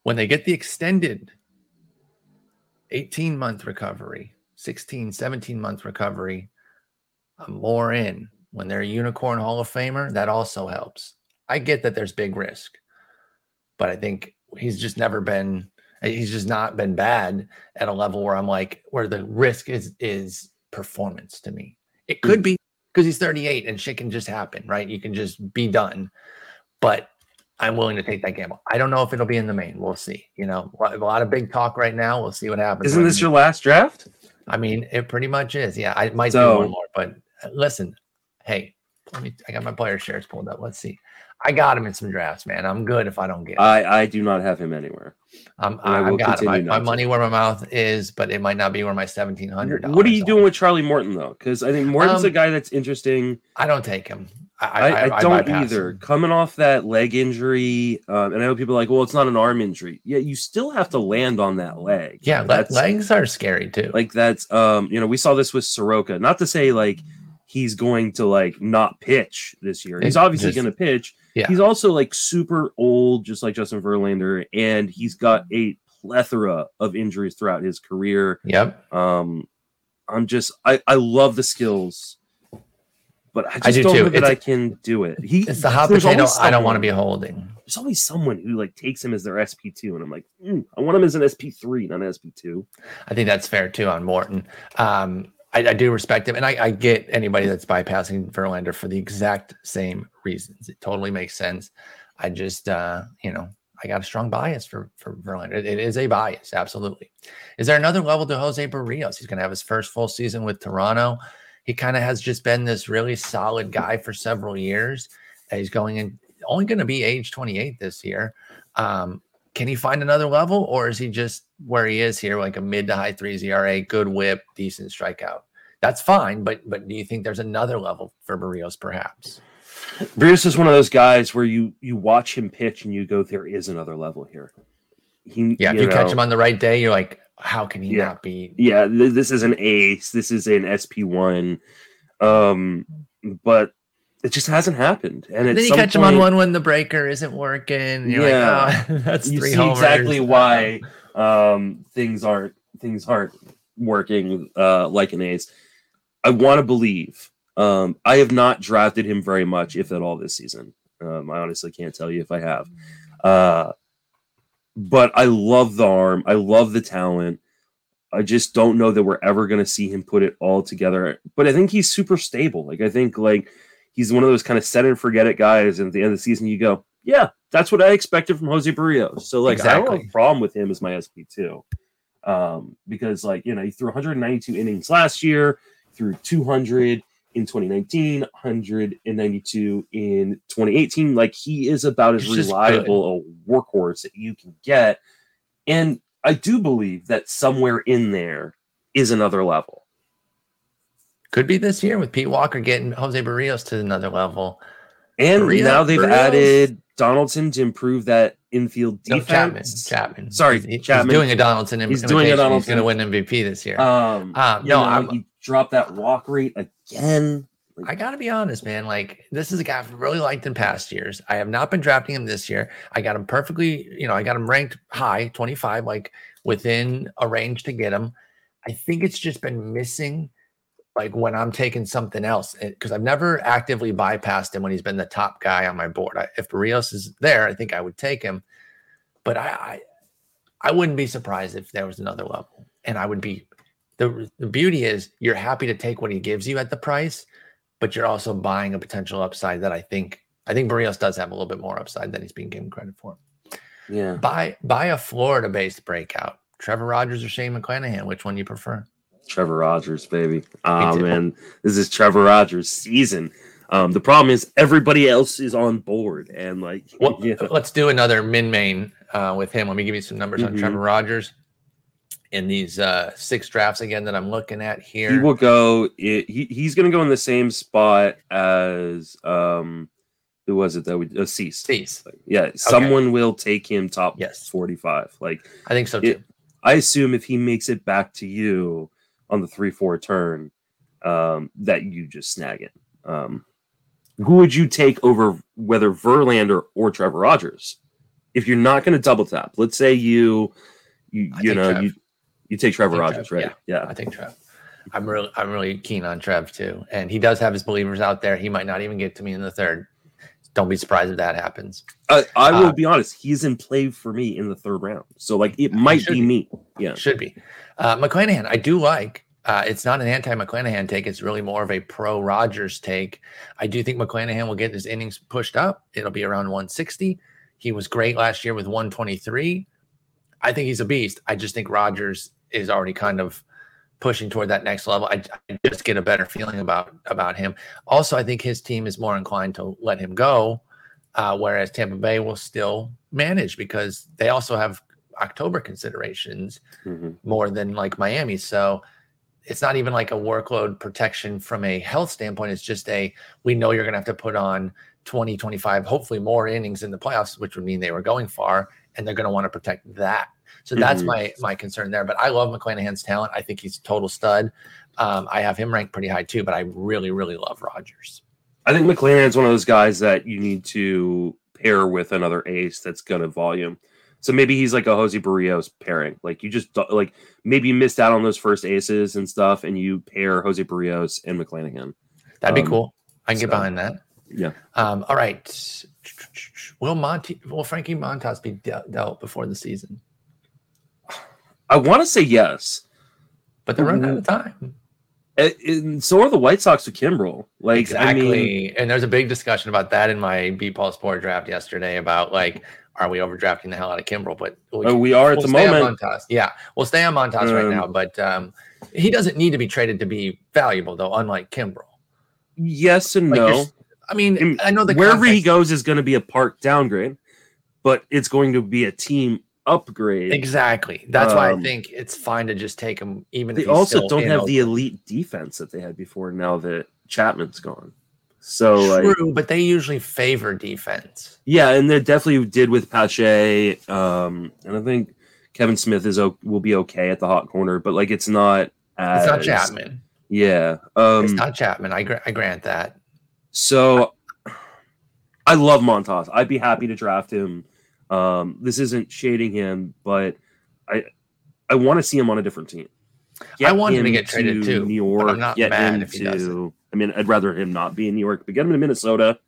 When they get the extended 18 month recovery, 16, 17 month recovery, more in. When they're a unicorn Hall of Famer, that also helps. I get that there's big risk, but I think he's just never been, he's just not been bad at a level where I'm like, where the risk is is performance to me. It could mm. be because he's 38 and shit can just happen, right? You can just be done. But I'm willing to take that gamble. I don't know if it'll be in the main. We'll see. You know, a lot of big talk right now. We'll see what happens. Isn't this your last draft? I mean, it pretty much is. Yeah, I might So- one more, but listen, hey, let me. I got my player shares pulled up. Let's see. I got him in some drafts, man. I'm good if I don't get. Him. I I do not have him anywhere. I'm, I I, got him. I, my money where my mouth is, but it might not be where my seventeen hundred. What are you doing with Charlie Morton though? Because I think Morton's a Um, guy that's interesting. I don't take him. I, I, I, don't either. him. Coming off that leg injury, um, and I know people are like, well, it's not an arm injury. Yeah, you still have to land on that leg. Yeah, that's legs are scary too. like that's um, you know, we saw this with Soroka. Not to say like he's going to like not pitch this year. He's obviously going to pitch. yeah. He's also like super old, just like Justin Verlander, and he's got a plethora of injuries throughout his career. yep. Um, I'm just I I love the skills, but I just do don't too. know that It's- I can do it. He It's the hot potato. I don't want to be holding. There's always someone who like takes him as their SP two, and I'm like, "Mm, I want him as an SP three, not an SP two. I think that's fair too on Morton. Um, I, I do respect him, and I, I get anybody that's bypassing Verlander for the exact same reasons. It totally makes sense. I just, uh, you know, I got a strong bias for for Verlander. It- it is a bias, absolutely. Is there another level to Jose Berrios? He's going to have his first full season with Toronto. He kind of has just been this really solid guy for several years. He's going in, only going to be age 28 this year. Um, can he find another level, or is he just where he is here, like a mid to high threes ERA, good whip, decent strikeout? That's fine, but but do you think there's another level for Berrios, perhaps? Berrios is one of those guys where you you watch him pitch and you go, there is another level here. He, Yeah, if you catch him on the right day, you're like, how can he Yeah. not be? yeah, th- this is an ace. This is an SP one, um, but it just hasn't happened. And then you catch him on point- one when the breaker isn't working. And you're Yeah. like, oh, [laughs] that's you see homers. exactly why um, things aren't things aren't working uh, like an ace. I want to believe. Um, I have not drafted him very much, if at all, this season. Um, I honestly can't tell you if I have. Uh, but I love the arm. I love the talent. I just don't know that we're ever going to see him put it all together. But I think he's super stable. Like I think like he's one of those kind of set and forget it guys. And at the end of the season, you go, yeah, that's what I expected from Jose Berrios. So like I don't have a problem with him as my SP two, um, because like you know he threw 192 innings last year, threw 200 in 2019, 192 in 2018. Like he is about as He's reliable a workhorse that you can get, and I do believe that somewhere in there is another level. Could be this year with Pete Walker getting Jose Berrios to another level. And Berrios- now they've Berrios? added Donaldson to improve that infield defense. No, Chapman. Chapman. Sorry, he's, he's Chapman. doing a Donaldson. He's doing a imitation. He's going to Donaldson. win MVP this year. Um, you no, know, I'm- dropped that walk rate again. I got to be honest, man. Like, this is a guy I've really liked in past years. I have not been drafting him this year. I got him perfectly, you know, I got him ranked high, 25, like within a range to get him. I think it's just been missing like when I'm taking something else, eh, because I've never actively bypassed him when he's been the top guy on my board. I, if Berrios is there, I think I would take him, but I, I, I wouldn't be surprised if there was another level, and I would be. The, the beauty is you're happy to take what he gives you at the price, but you're also buying a potential upside that I think I think Berrios does have a little bit more upside than he's being given credit for. Yeah. Buy buy a Florida based breakout. Trevor Rogers or Shane McClanahan, which one you prefer? Trevor Rogers, baby. Oh man, this is Trevor Rogers season. Um, the problem is everybody else is on board, and like, Well, [laughs] yeah, let's do another min main uh, with him. Let me give you some numbers on Mhm. Trevor Rogers in these uh, six drafts again that I'm looking at here. he will go. It, he he's going to go in the same spot as um, who was it that we uh, Cease? Cease. Yeah, someone will take him top Yes. forty five. Like, I think so too. It- I assume if he makes it back to you on the three four turn, um, that you just snag it. Um, who would you take over whether Verlander or Trevor Rogers? If you're not going to double tap, let's say you, you, I you know, Trev. you, you take Trevor Rogers, Trev, right? Yeah. I think Trev. I'm really, I'm really keen on Trev too, and he does have his believers out there. He might not even get to me in the third. Don't be surprised if that happens. I, I will Uh, be honest. He's in play for me in the third round, so like it might be be. me. Yeah. Should be. Uh, McClanahan, I do like. Uh, it's not an anti McClanahan take. It's really more of a pro Rogers take. I do think McClanahan will get his innings pushed up. It'll be around 160. He was great last year with 123. I think he's a beast. I just think Rogers is already kind of pushing toward that next level. I, I just get a better feeling about about him. Also, I think his team is more inclined to let him go, uh, whereas Tampa Bay will still manage because they also have October considerations Mhm. more than like Miami. So it's not even like a workload protection from a health standpoint. It's just a we know you're going to have to put on 20, 25, hopefully more innings in the playoffs, which would mean they were going far, and they're going to want to protect that. So that's Mhm. my my concern there. But I love McClanahan's talent. I think he's a total stud. Um, I have him ranked pretty high too, but I really, really love Rogers. I think McLaren's one of those guys that you need to pair with another ace that's going to volume. So maybe he's like a Jose Berrios pairing. Like you just like maybe you missed out on those first aces and stuff, and you pair Jose Berrios and McClanahan. That'd be Um, cool. I can get behind that. Yeah. Um, all right. Will Monty will Frankie Montas be de- dealt before the season? I want to say yes. But they're running out Mm-hmm. of time. Uh, and so are the White Sox with Kimbrel. Like exactly. I mean, and there's a big discussion about that in my B Paul Sporer draft yesterday about like, are we overdrafting the hell out of Kimbrel? But we, uh, we are at we'll the moment. Montas. Yeah, we'll stay on Montas right Um, now. But um, he doesn't need to be traded to be valuable, though. Unlike Kimbrel. Yes and Like, no. I mean, And I know the Wherever he goes is going to be a park downgrade, but it's going to be a team upgrade. Exactly. That's why I Um, think it's fine to just take him, even They also don't have the elite defense that they had before. Now that Chapman's gone, so like, True, but they usually favor defense. yeah, and they definitely did with Pache. Um, and I think Kevin Smith is will be okay at the hot corner, but like it's not. As, It's not Chapman. Yeah. Um, it's not Chapman. I, gra- I grant that. So I love Montas. I'd be happy to draft him. Um, this isn't shading him, but I I want to see him on a different team. I want him to get traded too, New York. I'm not get mad if he does to- I mean, I'd rather him not be in New York, but get him to Minnesota.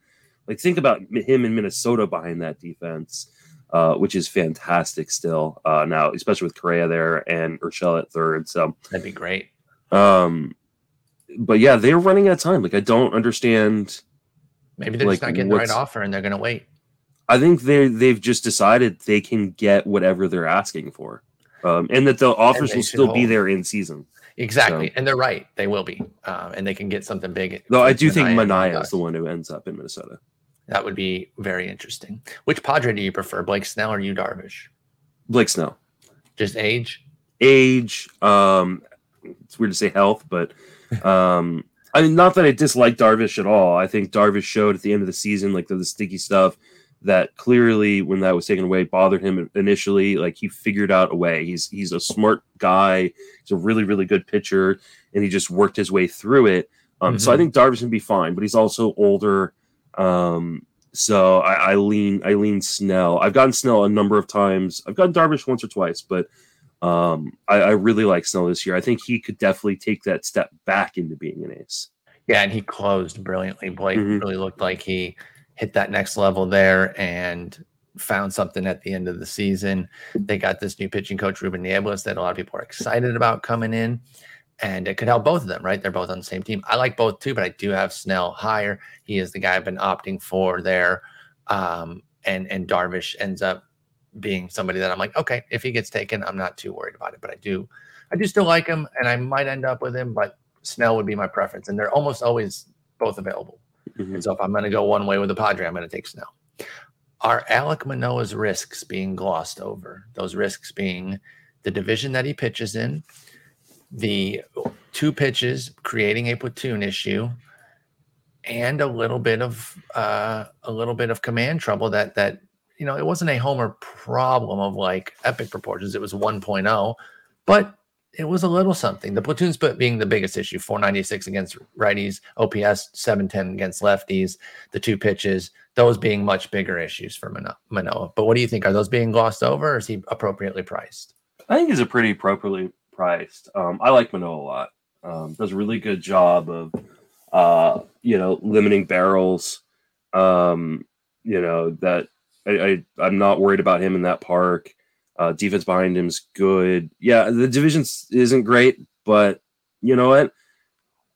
Like, think about him in Minnesota behind that defense, uh, which is fantastic still uh, now, especially with Correa there and Urshela at third. So, That'd be great. um, but yeah, they're running out of time. Like, I don't understand. Maybe they're just not getting the right offer and they're going to wait. I think they they've just decided they can get whatever they're asking for, um, and that the offers will still be there in season. Exactly. So- and they're right. They will be. Um, and they can get something big. Though I do think Manaea is the one who ends up in Minnesota. That would be very interesting. Which Padre do you prefer, Blake Snell or you Darvish? Blake Snell, Just age? age, um, it's weird to say health, but um, I mean, not that I dislike Darvish at all. I think Darvish showed at the end of the season, like the, the sticky stuff, that clearly when that was taken away bothered him initially. Like he figured out a way. He's he's a smart guy. He's a really really good pitcher, and he just worked his way through it. Um, So I Mhm. think Darvish can be fine, but he's also older. Um, so I, I lean I lean Snell. I've gotten Snell a number of times. I've gotten Darvish once or twice, but Um, I, I really like Snell this year. I think he could definitely take that step back into being an ace. Yeah, and he closed brilliantly. Blake Mhm. really looked like he hit that next level there and found something at the end of the season. They got this new pitching coach, Ruben Niebles, that a lot of people are excited about coming in. And it could help both of them, right? They're both on the same team. I like both too, but I do have Snell higher. He is the guy I've been opting for there. Um, and and Darvish ends up being somebody that I'm like, okay, if he gets taken, I'm not too worried about it. But I do, I do still like him, and I might end up with him, but Snell would be my preference, and they're almost always both available. Mhm. And so if I'm going to go one way with the Padre, I'm going to take Snell. Are Alek Manoah's risks being glossed over? Those risks being the division that he pitches in, the two pitches creating a platoon issue, and a little bit of uh, a little bit of command trouble. That that you know it wasn't a homer problem of like epic proportions. It was 1.0, but it was a little something. The platoon split being the biggest issue 496 against righties, OPS 710 against lefties, the two pitches, those being much bigger issues for Mano- Manoah. But what do you think? Are those being glossed over or is he appropriately priced? I think he's a pretty appropriately priced. Um, I like Manoah a lot. Um, does a really good job of, uh, you know, limiting barrels. Um, you know that I, I I'm not worried about him in that park. Uh, defense behind him is good. Yeah, the division isn't great, but you know what?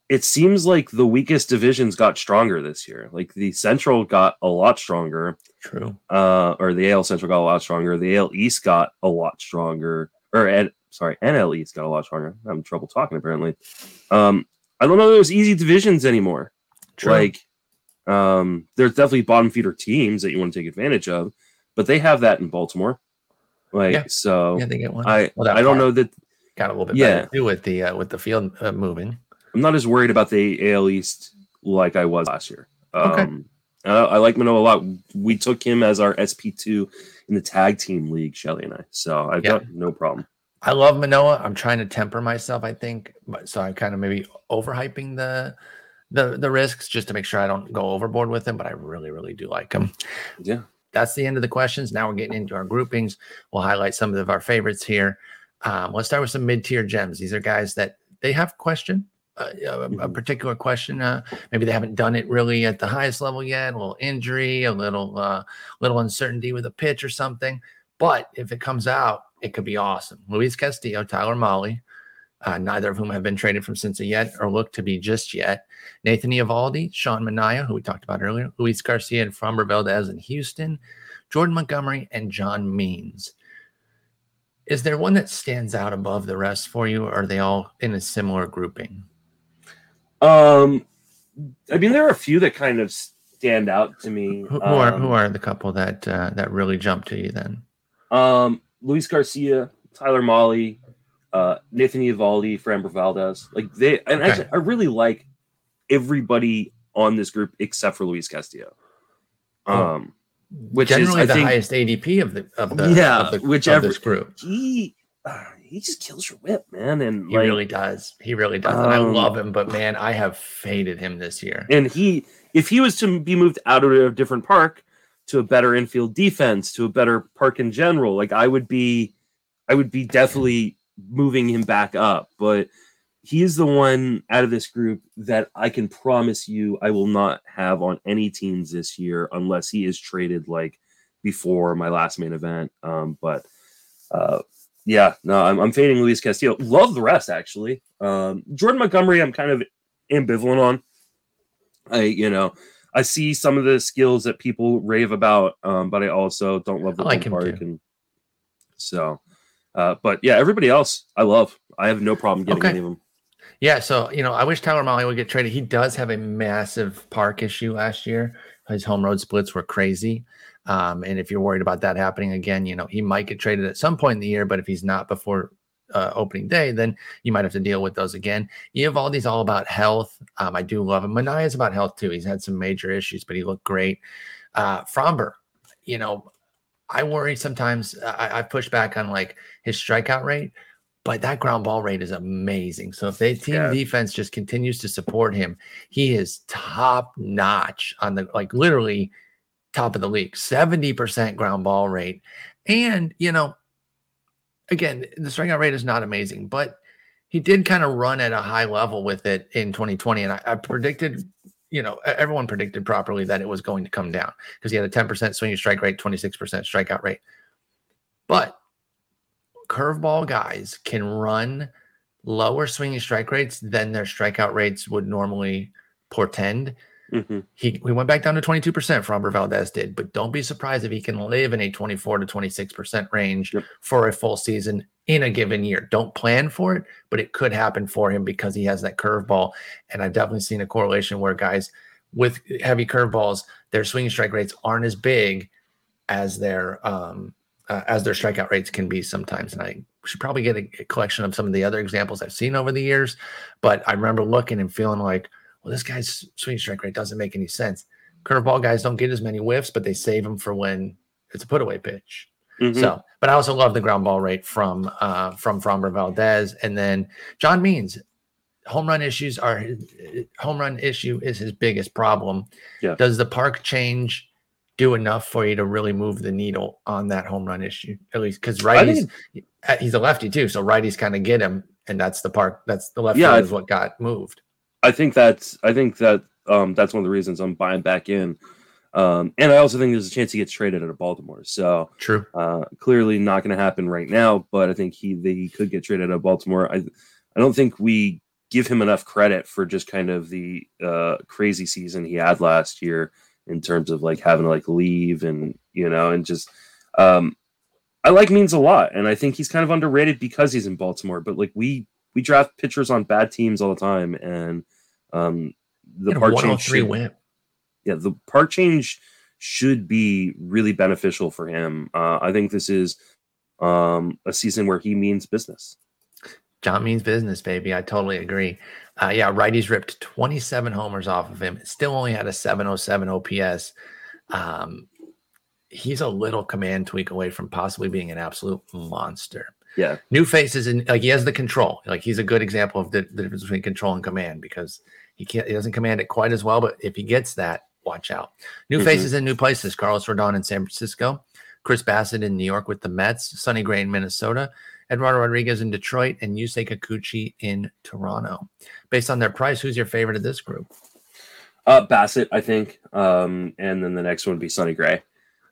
It seems like the weakest divisions got stronger this year. Like the Central got a lot stronger True. uh, or the AL Central got a lot stronger. The AL East got a lot stronger, or N, sorry, NL East got a lot stronger. I'm having trouble talking apparently. Um, I don't know those easy divisions anymore. True. Like, um, there's definitely bottom feeder teams that you want to take advantage of, but they have that in Baltimore. Like, Yeah. so yeah, they get one. I Well, that I don't know that got a little bit Yeah. better with the uh, with the field uh, moving. I'm not as worried about the AL East like I was last year. Okay. Um, I, like Manoah a lot. We took him as our SP2 in the tag team league, Shelly and I. So I've Yeah. got no problem. I love Manoah. I'm trying to temper myself, I think, but so I'm kind of maybe overhyping the the the risks just to make sure I don't go overboard with him. But I really, really do like him. Yeah. That's the end of the questions. Now we're getting into our groupings. We'll highlight some of our favorites here. Um, let's start with some mid tier gems. These are guys that they have question. Uh, a, a Mhm. particular question. Uh, maybe they haven't done it really at the highest level yet. A little injury, a little, uh, little uncertainty with a pitch or something. But if it comes out, it could be awesome. Luis Castillo, Tyler Mahle, uh, neither of whom have been traded from Cincy yet or look to be just yet. Nathan Eovaldi, Sean Manaea, who we talked about earlier, Luis Garcia and Framber Valdez in Houston, Jordan Montgomery, and John Means. Is there one that stands out above the rest for you, or are they all in a similar grouping? Um, I mean, there are a few that kind of stand out to me. Who, who are Um, who are the couple that uh, that really jump to you then? Um, Luis Garcia, Tyler Mahle, uh, Nathan Eovaldi, Framber Valdez. Like they, and Okay. actually, I really like everybody on this group except for Luis Castillo. Oh. Um, which is, Generally I the think- highest ADP of the of the Yeah, of, the, of whichever- this group. he, uh, he just kills your whip, man, and He like, really does. He really does. and I Um, love him, but man, I have faded him this year. and he, if he was to be moved out of a different park to a better infield defense, to a better park in general, like I would be, I would be definitely moving him back up. But he is the one out of this group that I can promise you I will not have on any teams this year unless he is traded like before my last main event. Um, but uh, yeah, no, I'm, I'm fading Luis Castillo. Love the rest actually. Um, Jordan Montgomery, I'm kind of ambivalent on. I, you know, I see some of the skills that people rave about, um, but I also don't love the I like him park, too. and so. Uh, but yeah, everybody else I love. I have no problem getting Okay. any of them. Yeah, so you know, I wish Tyler Mahle would get traded. He does have a massive park issue last year. His home road splits were crazy. Um, and if you're worried about that happening again, you know, he might get traded at some point in the year, but if he's not before uh, opening day, then you might have to deal with those again. Eovaldi's all about health. Um, I do love him. Manaea's about health too. He's had some major issues, but he looked great. Uh, Framber, you know, I worry sometimes. Uh, I, I push back on like his strikeout rate, but that ground ball rate is amazing. So if the team Yeah. defense just continues to support him, he is top notch on the like literally top of the league, 70% ground ball rate. And, you know, again, the strikeout rate is not amazing, but he did kind of run at a high level with it in 2020. And I, I predicted, you know, everyone predicted properly that it was going to come down because he had a 10% swinging strike rate, 26% strikeout rate. But curveball guys can run lower swinging strike rates than their strikeout rates would normally portend. Mm-hmm. He we went back down to 22% Framber Valdez did, but don't be surprised if he can live in a 24 to 26% range yep. for a full season in a given year. Don't plan for it, but it could happen for him because he has that curveball. And I've definitely seen a correlation where guys with heavy curveballs, their swinging strike rates aren't as big as their um, uh, as their strikeout rates can be sometimes. And I should probably get a, a, collection of some of the other examples I've seen over the years. But I remember looking and feeling like, well, this guy's swing strike rate doesn't make any sense. Curveball guys don't get as many whiffs, but they save them for when it's a put away pitch. Mm-hmm. So, but I also love the ground ball rate from uh, from Framber Valdez, and then John Means. Home run issues are home run issue is his biggest problem. Yeah. Does the park change do enough for you to really move the needle on that home run issue. At least because righties, uh, he's a lefty too, so righties kind of get him, and that's the park. That's the left yeah, is what got moved. I think that's. I think that um, that's one of the reasons I'm buying back in. Um, and I also think there's a chance he gets traded out of Baltimore. So true. Uh, clearly not going to happen right now, but I think he he could get traded out of Baltimore. I I don't think we give him enough credit for just kind of the uh, crazy season he had last year in terms of like having to like leave and you know and just um I like Means a lot and I think he's kind of underrated because he's in Baltimore but like we we draft pitchers on bad teams all the time and um the part change should, win. Yeah, the part change should be really beneficial for him. Uh, I think this is um, a season where he means business. John means business, baby. I totally agree. Uh, yeah, righties ripped 27 homers off of him. Still only had a 707 OPS. Um, he's a little command tweak away from possibly being an absolute monster. Yeah. New faces and like he has the control. Like he's a good example of the, the difference between control and command because he can't he doesn't command it quite as well, but if he gets that, watch out. New mm-hmm. faces in new places. Carlos Rodon in San Francisco, Chris Bassitt in New York with the Mets, Sonny Gray in Minnesota, Eduardo Rodriguez in Detroit, and Yusei Kikuchi in Toronto. Based on their price, who's your favorite of this group? Uh, Bassitt, I think. Um, and then the next one would be Sonny Gray.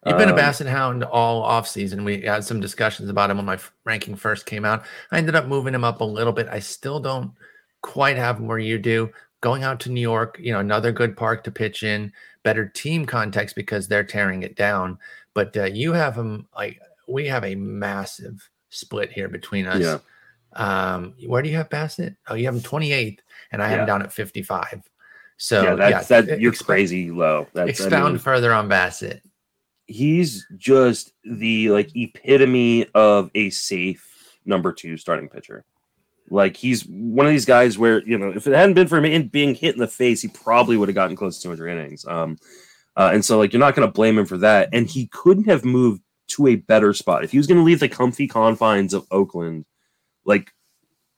You've been a um, Bassitt hound all offseason. We had some discussions about him when my ranking first came out. I ended up moving him up a little bit. I still don't quite have him where you do. Going out to New York, you know, another good park to pitch in, better team context because they're tearing it down. But uh, you have him like we have a massive split here between us. Yeah. Um, where do you have Bassitt? Oh, you have him 28th, and I have him down at 55. So yeah, that's yeah, that you're crazy low. That's, expound I mean, further on Bassitt. He's just the like epitome of a safe number two starting pitcher. Like he's one of these guys where you know if it hadn't been for him being hit in the face, he probably would have gotten close to 200 innings. Um, uh, and so like you're not going to blame him for that. And he couldn't have moved to a better spot. If he was going to leave the comfy confines of Oakland, like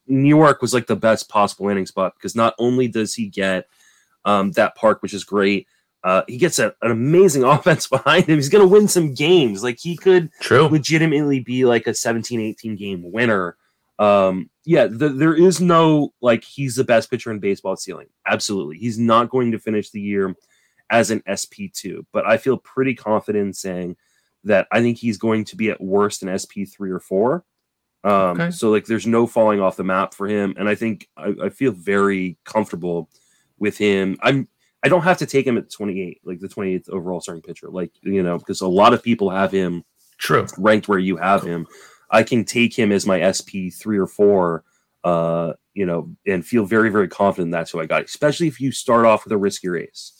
New York was like the best possible landing spot because not only does he get um, that park, which is great, uh, he gets a, an amazing [laughs] offense behind him. He's going to win some games. Like he could True. legitimately be like a 17, 18 game winner. Um, yeah, the, there is no like he's the best pitcher in baseball ceiling. Absolutely. He's not going to finish the year as an SP2, but I feel pretty confident saying that I think he's going to be at worst an SP three or four. Um, okay. So like, there's no falling off the map for him, and I think I, I, feel very comfortable with him. I'm I don't have to take him at 28, like the 28th overall starting pitcher, like you know, because a lot of people have him true ranked where you have him. I can take him as my SP three or four, uh, you know, and feel very very confident that's who I got, especially if you start off with a riskier ace.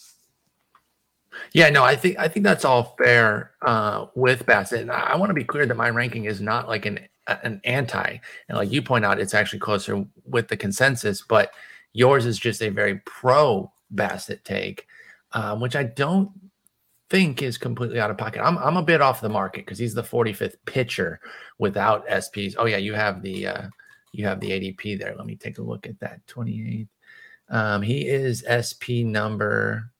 Yeah, no, I think I think that's all fair uh, with Bassitt. And I, want to be clear that my ranking is not like an an anti, and like you point out, it's actually closer with the consensus. But yours is just a very pro Bassitt take, um, which I don't think is completely out of pocket. I'm I'm a bit off the market because he's the 45th pitcher without SPs. Oh yeah, you have the uh, you have the ADP there. Let me take a look at that 28th. Um, he is SP number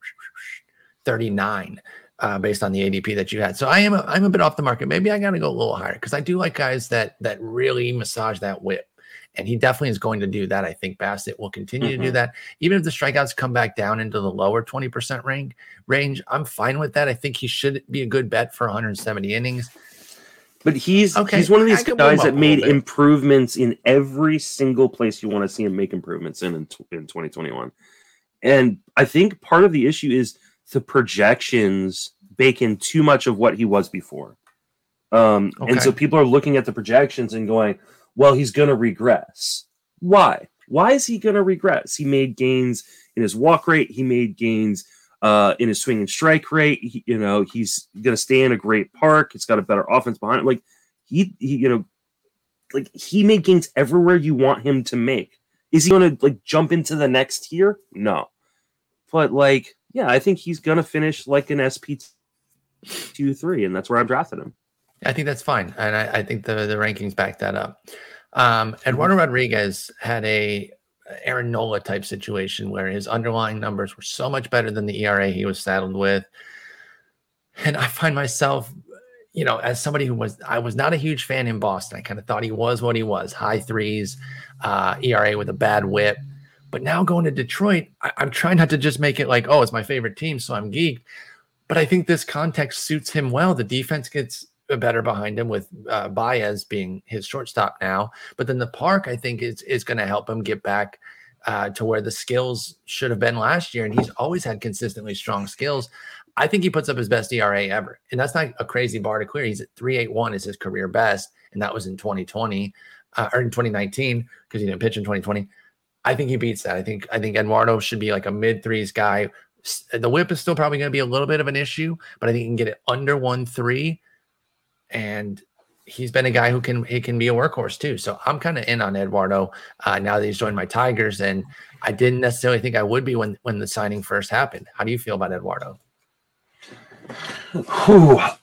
39. uh, based on the ADP that you had. So I am a, I'm a bit off the market. Maybe I got to go a little higher because I do like guys that that really massage that whip. And he definitely is going to do that. I think Bassitt will continue mm-hmm. to do mm-hmm. that. Even if the strikeouts come back down into the lower 20% range, range, I'm fine with that. I think he should be a good bet for 170 innings. But he's okay. he's one of these guys that made improvements in every single place you want to see him make improvements in in, in 2021. And I think part of the issue is the projections bake in too much of what he was before. Um, okay. And so people are looking at the projections and going, well, he's going to regress. Why? Why is he going to regress? He made gains in his walk rate. He made gains uh, in his swing and strike rate. He, you know, he's going to stay in a great park. It's got a better offense behind it. Like he, he, you know, like he made gains everywhere you want him to make. Is he going to like jump into the next tier? No, but like, yeah, I think he's going to finish like an SP two three, and that's where I'm drafting him. I think that's fine, and I, I think the the rankings back that up. Um, Eduardo Rodriguez had a Aaron Nola type situation where his underlying numbers were so much better than the ERA he was saddled with. And I find myself, you know, as somebody who was, I was not a huge fan in Boston. I kind of thought he was what he was high threes, uh, ERA with a bad whip. But now going to Detroit, I, I'm trying not to just make it like, oh, it's my favorite team, so I'm geeked. But I think this context suits him well. The defense gets better behind him with uh, Baez being his shortstop now. But then the park, I think, is is going to help him get back uh, to where the skills should have been last year. And he's always had consistently strong skills. I think he puts up his best ERA ever, and that's not a crazy bar to clear. He's at three eight one is his career best, and that was in 2020 uh, or in 2019 because he didn't pitch in 2020. I think he beats that. I think I think Eduardo should be like a mid threes guy. The whip is still probably going to be a little bit of an issue, but I think he can get it under one three and he's been a guy who can he can be a workhorse too. So I'm kind of in on Eduardo uh, now that he's joined my Tigers, and I didn't necessarily think I would be when when the signing first happened. How do you feel about Eduardo?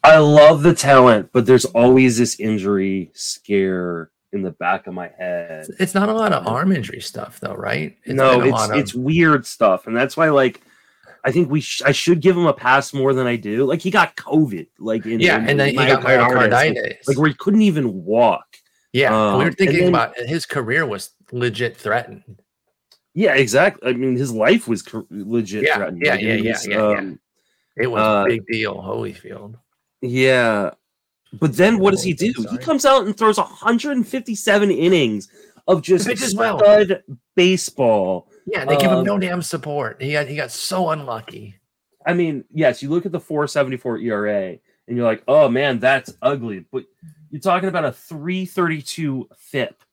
I love the talent, but there's always this injury scare in the back of my head. It's not a lot of arm injury stuff, though, right? It's no, it's of- it's weird stuff, and that's why like I think we sh- I should give him a pass more than I do. Like he got COVID, like in yeah, in, and then he got myocarditis, like where he couldn't even walk. Yeah, um, we were thinking then, about his career was legit threatened. Yeah, exactly. I mean, his life was co- legit yeah, threatened. Yeah, like, yeah, yeah, was, yeah, um, yeah. It was uh, a big deal, Holyfield. Yeah, but then what does he do? Sorry. He comes out and throws 157 innings of just stud well. baseball yeah, they give him um, no damn support. He got he got so unlucky. I mean, yes, you look at the 474 ERA and you're like, oh man, that's ugly. But you're talking about a 332 FIP.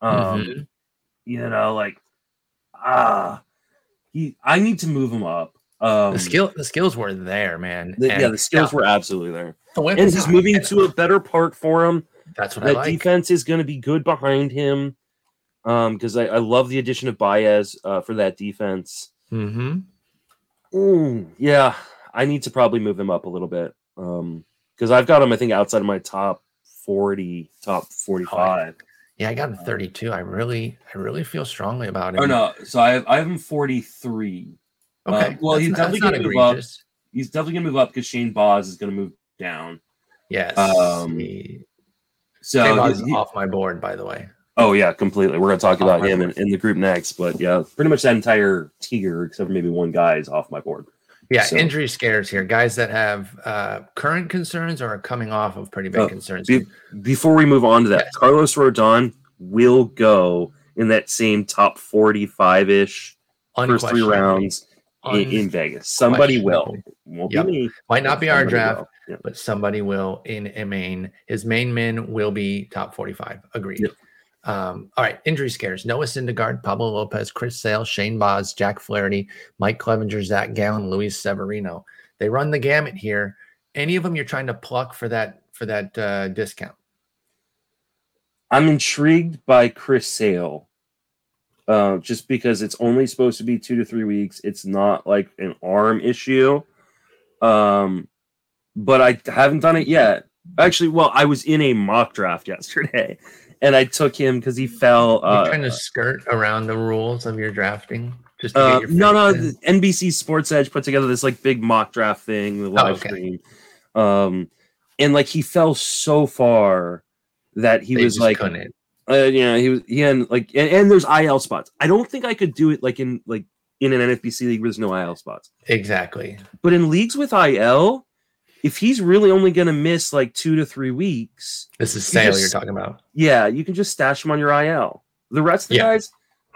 Um, mm-hmm. you know, like ah, he I need to move him up. Um, the skill the skills were there, man. The, yeah, the skills yeah. were absolutely there. The and he's moving to a better park for him. That's what that like. defense is going to be good behind him because um, I, I, love the addition of Baez uh, for that defense. Mm-hmm. Mm, yeah, I need to probably move him up a little bit because um, I've got him, I think, outside of my top forty, top forty-five. Oh, yeah, I got him thirty-two. I really, I really feel strongly about him. Oh no, so I have, I have him forty-three. Okay, uh, well, that's he's not, definitely going to move up. He's definitely going to move up because Shane Baz is going to move down. Yes. Um, he, so Shane Baz is off my board, by the way. Oh yeah, completely. We're gonna talk about him in, in, the group next, but yeah, pretty much that entire tier, except for maybe one guy, is off my board. Yeah, so. injury scares here. Guys that have uh, current concerns or are coming off of pretty big uh, concerns. Be, before we move on to that, yes. Carlos Rodon will go in that same top forty-five ish first three rounds in, in, Vegas. Somebody will. Won't yep. be me. Might not be our draft, yep. but somebody will in a main. His main men will be top forty-five. Agreed. Yep. Um, all right, injury scares. Noah Syndergaard, Pablo Lopez, Chris Sale, Shane Baz, Jack Flaherty, Mike Clevinger, Zac Gallen, Luis Severino. They run the gamut here. Any of them you're trying to pluck for that for that uh, discount? I'm intrigued by Chris Sale, uh, just because it's only supposed to be two to three weeks. It's not like an arm issue, um, but I haven't done it yet. Actually, well, I was in a mock draft [laughs] yesterday, and I took him because he fell. You're Uh, trying to skirt around the rules of your drafting. Just to uh, no, no. the? NBC Sports Edge put together this like big mock draft thing, the live Oh, okay. stream, um, and like he fell so far that he They was like, couldn't. uh, you know, he was he had like, and, and there's IL spots. I don't think I could do it like in like in an NFBC league where there's no IL spots. exactly. But in leagues with IL, if he's really only going to miss like two to three weeks, This is You sale just- you're talking about. yeah, you can just stash him on your IL. The rest of the Yeah. guys,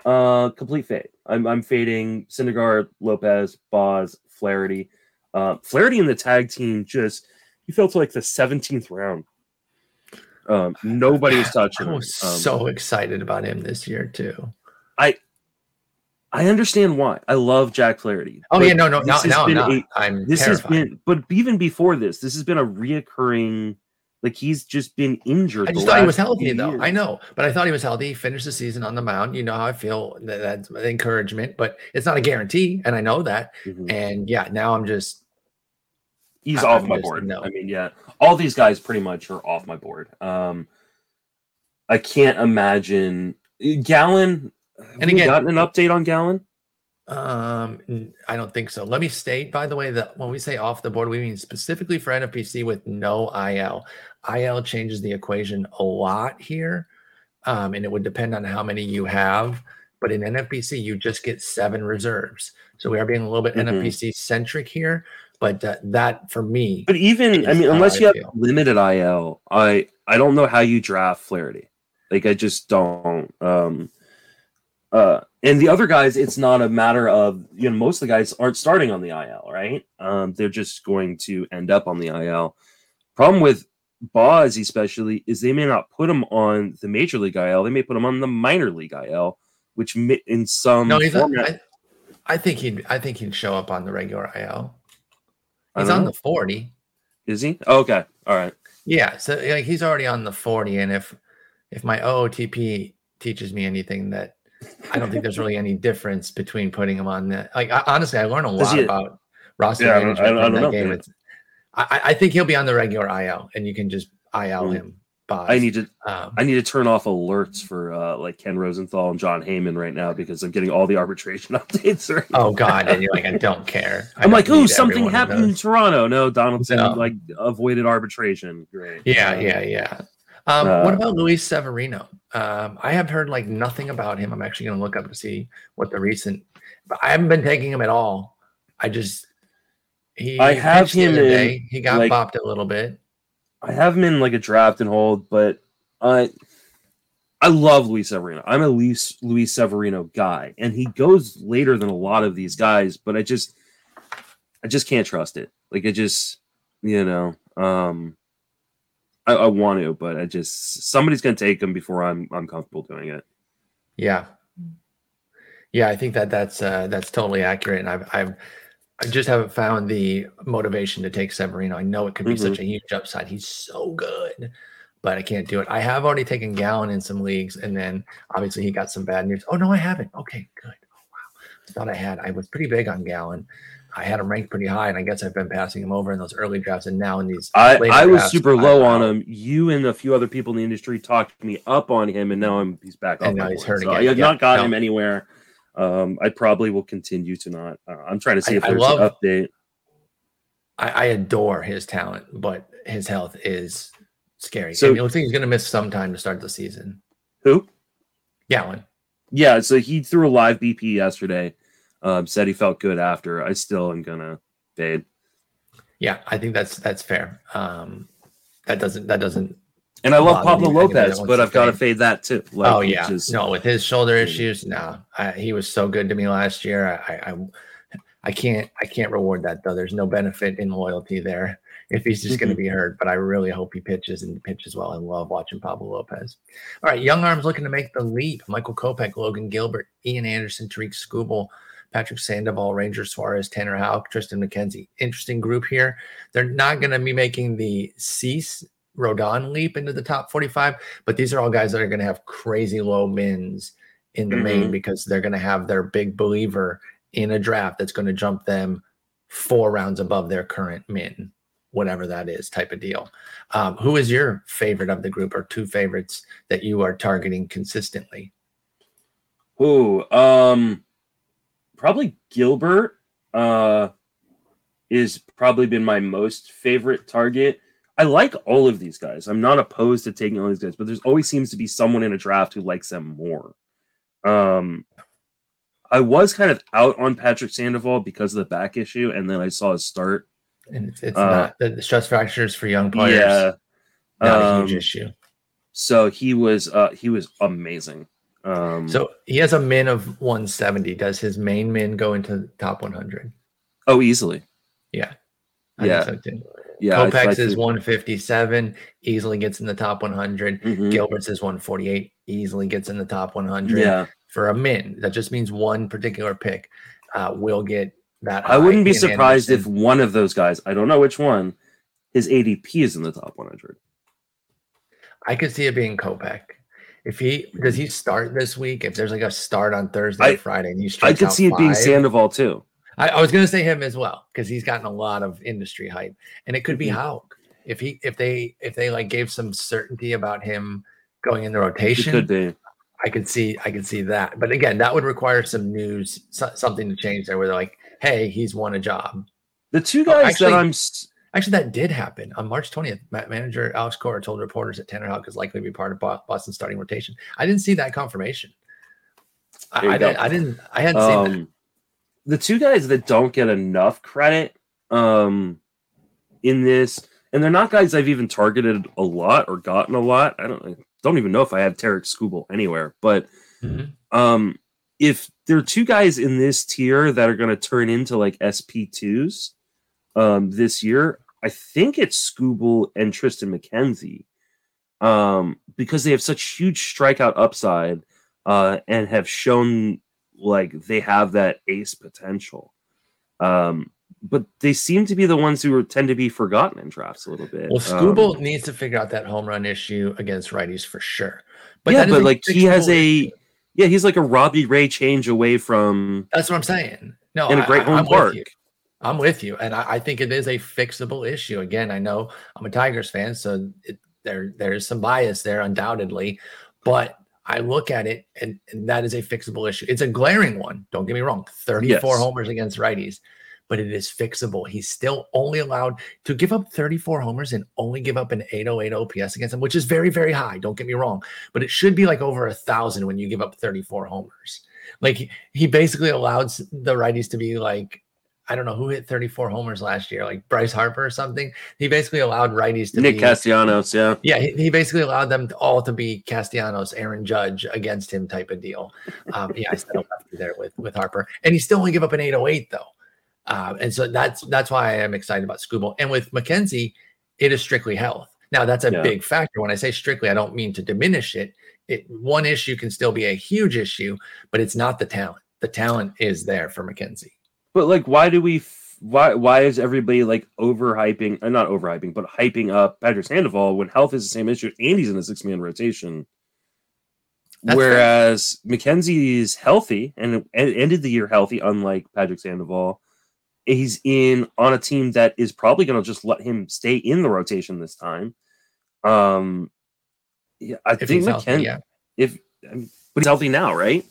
uh, complete fade. I'm, I'm fading Syndergaard, Lopez, Baz, Flaherty. Uh, Flaherty in the tag team just he fell to like the 17th round. Um, nobody was [sighs] touching I him. was Um, so excited about him this year too. I understand why. I love Jack Flaherty. Oh yeah, no, no, this now, has I'm been not. a- I'm this terrified. has been, but even before this, this has been a reoccurring. Like he's just been injured. I just thought he was healthy though. years. I know, but I thought he was healthy. He finished the season on the mound. You know how I feel. That, that's encouragement, but it's not a guarantee, and I know that. Mhm. And yeah, now I'm just He's I- off I'm my just- board. no. I mean, yeah, all these guys pretty much are off my board. Um, I can't imagine Gallen. Have And again- gotten an update on Gallen? Um, I don't think so. Let me state, by the way, that when we say off the board, we mean specifically for NFBC with no IL. IL changes the equation a lot here, um, and it would depend on how many you have. But in NFBC, you just get seven reserves. So we are being a little bit Mhm. NFBC centric here. But uh, that for me, But even I mean, unless I you have limited IL, I I don't know how you draft Flaherty. Like I just don't. Um, uh, and the other guys, it's not a matter of you know most of the guys aren't starting on the IL, right? Um, they're just going to end up on the IL. Problem with Baz, especially, is they may not put him on the major league IL. They may put him on the minor league IL, which mi- in some no, he's format, I, I think he'd I think he'd show up on the regular IL. He's on know. the 40. is he? Oh, okay, all right. Yeah, so like he's already on the 40, and if if my OOTP teaches me anything that I don't think there's really any difference between putting him on the like I, honestly I learned a lot he- about roster Yeah, I don't- management I don't- I don't that know, game. I, I- think he'll be on the regular IL, and you can just IL Mm. him. Baz. I need to Um, I need to turn off alerts for uh, like Ken Rosenthal and Jon Heyman right now because I'm getting all the arbitration [laughs] updates. Right oh God, and you're like I don't care. [laughs] I I'm like, oh, something every one of happened in. Toronto. No, Donaldson No. like avoided arbitration. Great. Yeah, Uh, yeah, yeah. Um, what Uh, about Luis Severino? Um, I have heard like nothing about him. I'm actually going to look up to see what the recent. But I haven't been taking him at all. I just he. I have him other in. He got like- bopped a little bit. I have him in like a draft and hold, but I I love Luis Severino. I'm a Luis Luis Severino guy, and he goes later than a lot of these guys, but I just I just can't trust it. Like I just you know um I, I want to, but I just somebody's gonna take him before I'm I'm comfortable doing it. Yeah, yeah. I think that that's uh, that's totally accurate, and I've I've I just haven't found the motivation to take Severino. I know it could be Mhm. such a huge upside. He's so good, but I can't do it. I have already taken Gallen in some leagues, and then obviously he got some bad news. Oh no, I haven't. Okay, good. Oh wow, I thought I had. I was pretty big on Gallen. I had him ranked pretty high, and I guess I've been passing him over in those early drafts, and now in these. I, I was drafts, super low on him. You and a few other people in the industry talked me up on him, and now I'm he's back And now he's hurt So I have Yeah, not got no. him anywhere. Um, I probably will continue to not. Uh, I'm trying to see if I there's love- an update. I, I adore his talent, but his health is scary. So- and it looks like he's going to miss some time to start the season. Who? Gallen. Yeah, so he threw a live BP yesterday. Um, said he felt good after. I still am gonna fade. Yeah, I think that's that's fair. Um, that doesn't that doesn't. And I love Pablo I can do that Lopez, but I've got to fade. that too. Like, oh yeah, just- no, with his shoulder issues, no, I, he was so good to me last year. I, I, I, can't, I can't reward that though. There's no benefit in loyalty there if he's just going to be hurt. But I really hope he pitches and pitches well. I love watching Pablo Lopez. All right, young arms looking to make the leap. Michael Kopech, Logan Gilbert, Ian Anderson, Tarik Skubal. Patrick Sandoval, Ranger Suarez, Tanner Houck, Triston McKenzie. Interesting group here. They're not going to be making the Cease Rodon leap into the top 45, but these are all guys that are going to have crazy low mins in the main Mhm. because they're going to have their big believer in a draft that's going to jump them four rounds above their current min. whatever that is type of deal. Um, who is your favorite of the group or two favorites that you are targeting consistently? Ooh, um, probably Gilbert. Uh, is probably been my most favorite target. I like all of these guys. I'm not opposed to taking all these guys, but there's always seems to be someone in a draft who likes them more. Um, I was kind of out on Patrick Sandoval because of the back issue, and then I saw his start. And it's, it's Uh, not the, stress fractures for young players. Yeah, not a um, huge issue. so he was uh, he was amazing. Um, So he has a min of 170. Does his main min go into the top 100? oh, easily, Yeah. I Yeah. think so yeah. Kopech's is think- 157, easily gets in the top 100. Mhm. Gilbert's is 148, easily gets in the top 100 Yeah, for a min. That just means one particular pick uh, will get that. I wouldn't be surprised if one of those guys, I don't know which one, his ADP is in the top 100. I could see it being Kopech. If he does he start this week? If there's like a start on Thursday I- or Friday, and you I could see it being Sandoval too. I, I was going to say him as well because he's gotten a lot of industry hype, and it could be Mhm. Houck if he if they if they like gave some certainty about him going in the It rotation. could be. I could see I could see that, but again, that would require some news, so, something to change there, where they're like, "Hey, he's won a job." The two guys actually- that I'm Actually, that did happen on March 20th. Manager Alex Cora told reporters that Tanner Houck is likely to be part of Boston's starting rotation. I didn't see that confirmation. I, I, didn't, I didn't. I hadn't seen that. um, the two guys that don't get enough credit um, in this, and they're not guys I've even targeted a lot or gotten a lot. I don't I don't even know if I have Tarik Skubal anywhere, but Mhm. um, if there are two guys in this tier that are going to turn into like SP2s um, this year, I think it's Skubal and Triston McKenzie um, because they have such huge strikeout upside uh, and have shown like they have that ace potential. Um, but they seem to be the ones who tend to be forgotten in drafts a little bit. Well, Um, Skubal needs to figure out that home run issue against righties for sure. But yeah, but like he has a yeah, he's like a Robbie Ray change away from That's what I'm saying. No, in a great I- home I'm park. I'm with you, and I, I think it is a fixable issue. Again, I know I'm a Tigers fan, so it, there there is some bias there, undoubtedly. But I look at it, and, and that is a fixable issue. It's a glaring one. Don't get me wrong. 34 Yes. homers against righties, but it is fixable. He's still only allowed to give up 34 homers and only give up an 808 OPS against him, which is very very high. Don't get me wrong, but it should be like over a thousand when you give up 34 homers. Like he, he basically allows the righties to be like I don't know who hit 34 homers last year, like Bryce Harper or something. He basically allowed righties to Nick be Castellanos. Yeah, yeah, he, he basically allowed them to, all to be Castellanos, Aaron Judge against him type of deal. Um, yeah, I said a lefty there with with Harper, and he still only give up an 808 though, uh, and so that's that's why I am excited about Skubal. And with McKenzie, it is strictly health. Now that's a Yeah. big factor. When I say strictly, I don't mean to diminish it. It one issue can still be a huge issue, but it's not the talent. The talent is there for McKenzie. But like, why do we? f- Why why is everybody like overhyping? Uh, not overhyping, but hyping up Patrick Sandoval when health is the same issue and he's in a six man rotation. That's. Whereas McKenzie is healthy and en- ended the year healthy, unlike Patrick Sandoval. He's in on a team that is probably going to just let him stay in the rotation this time. Um, yeah, I If think healthy, McKenzie. yeah, If mean, but he's healthy now, right?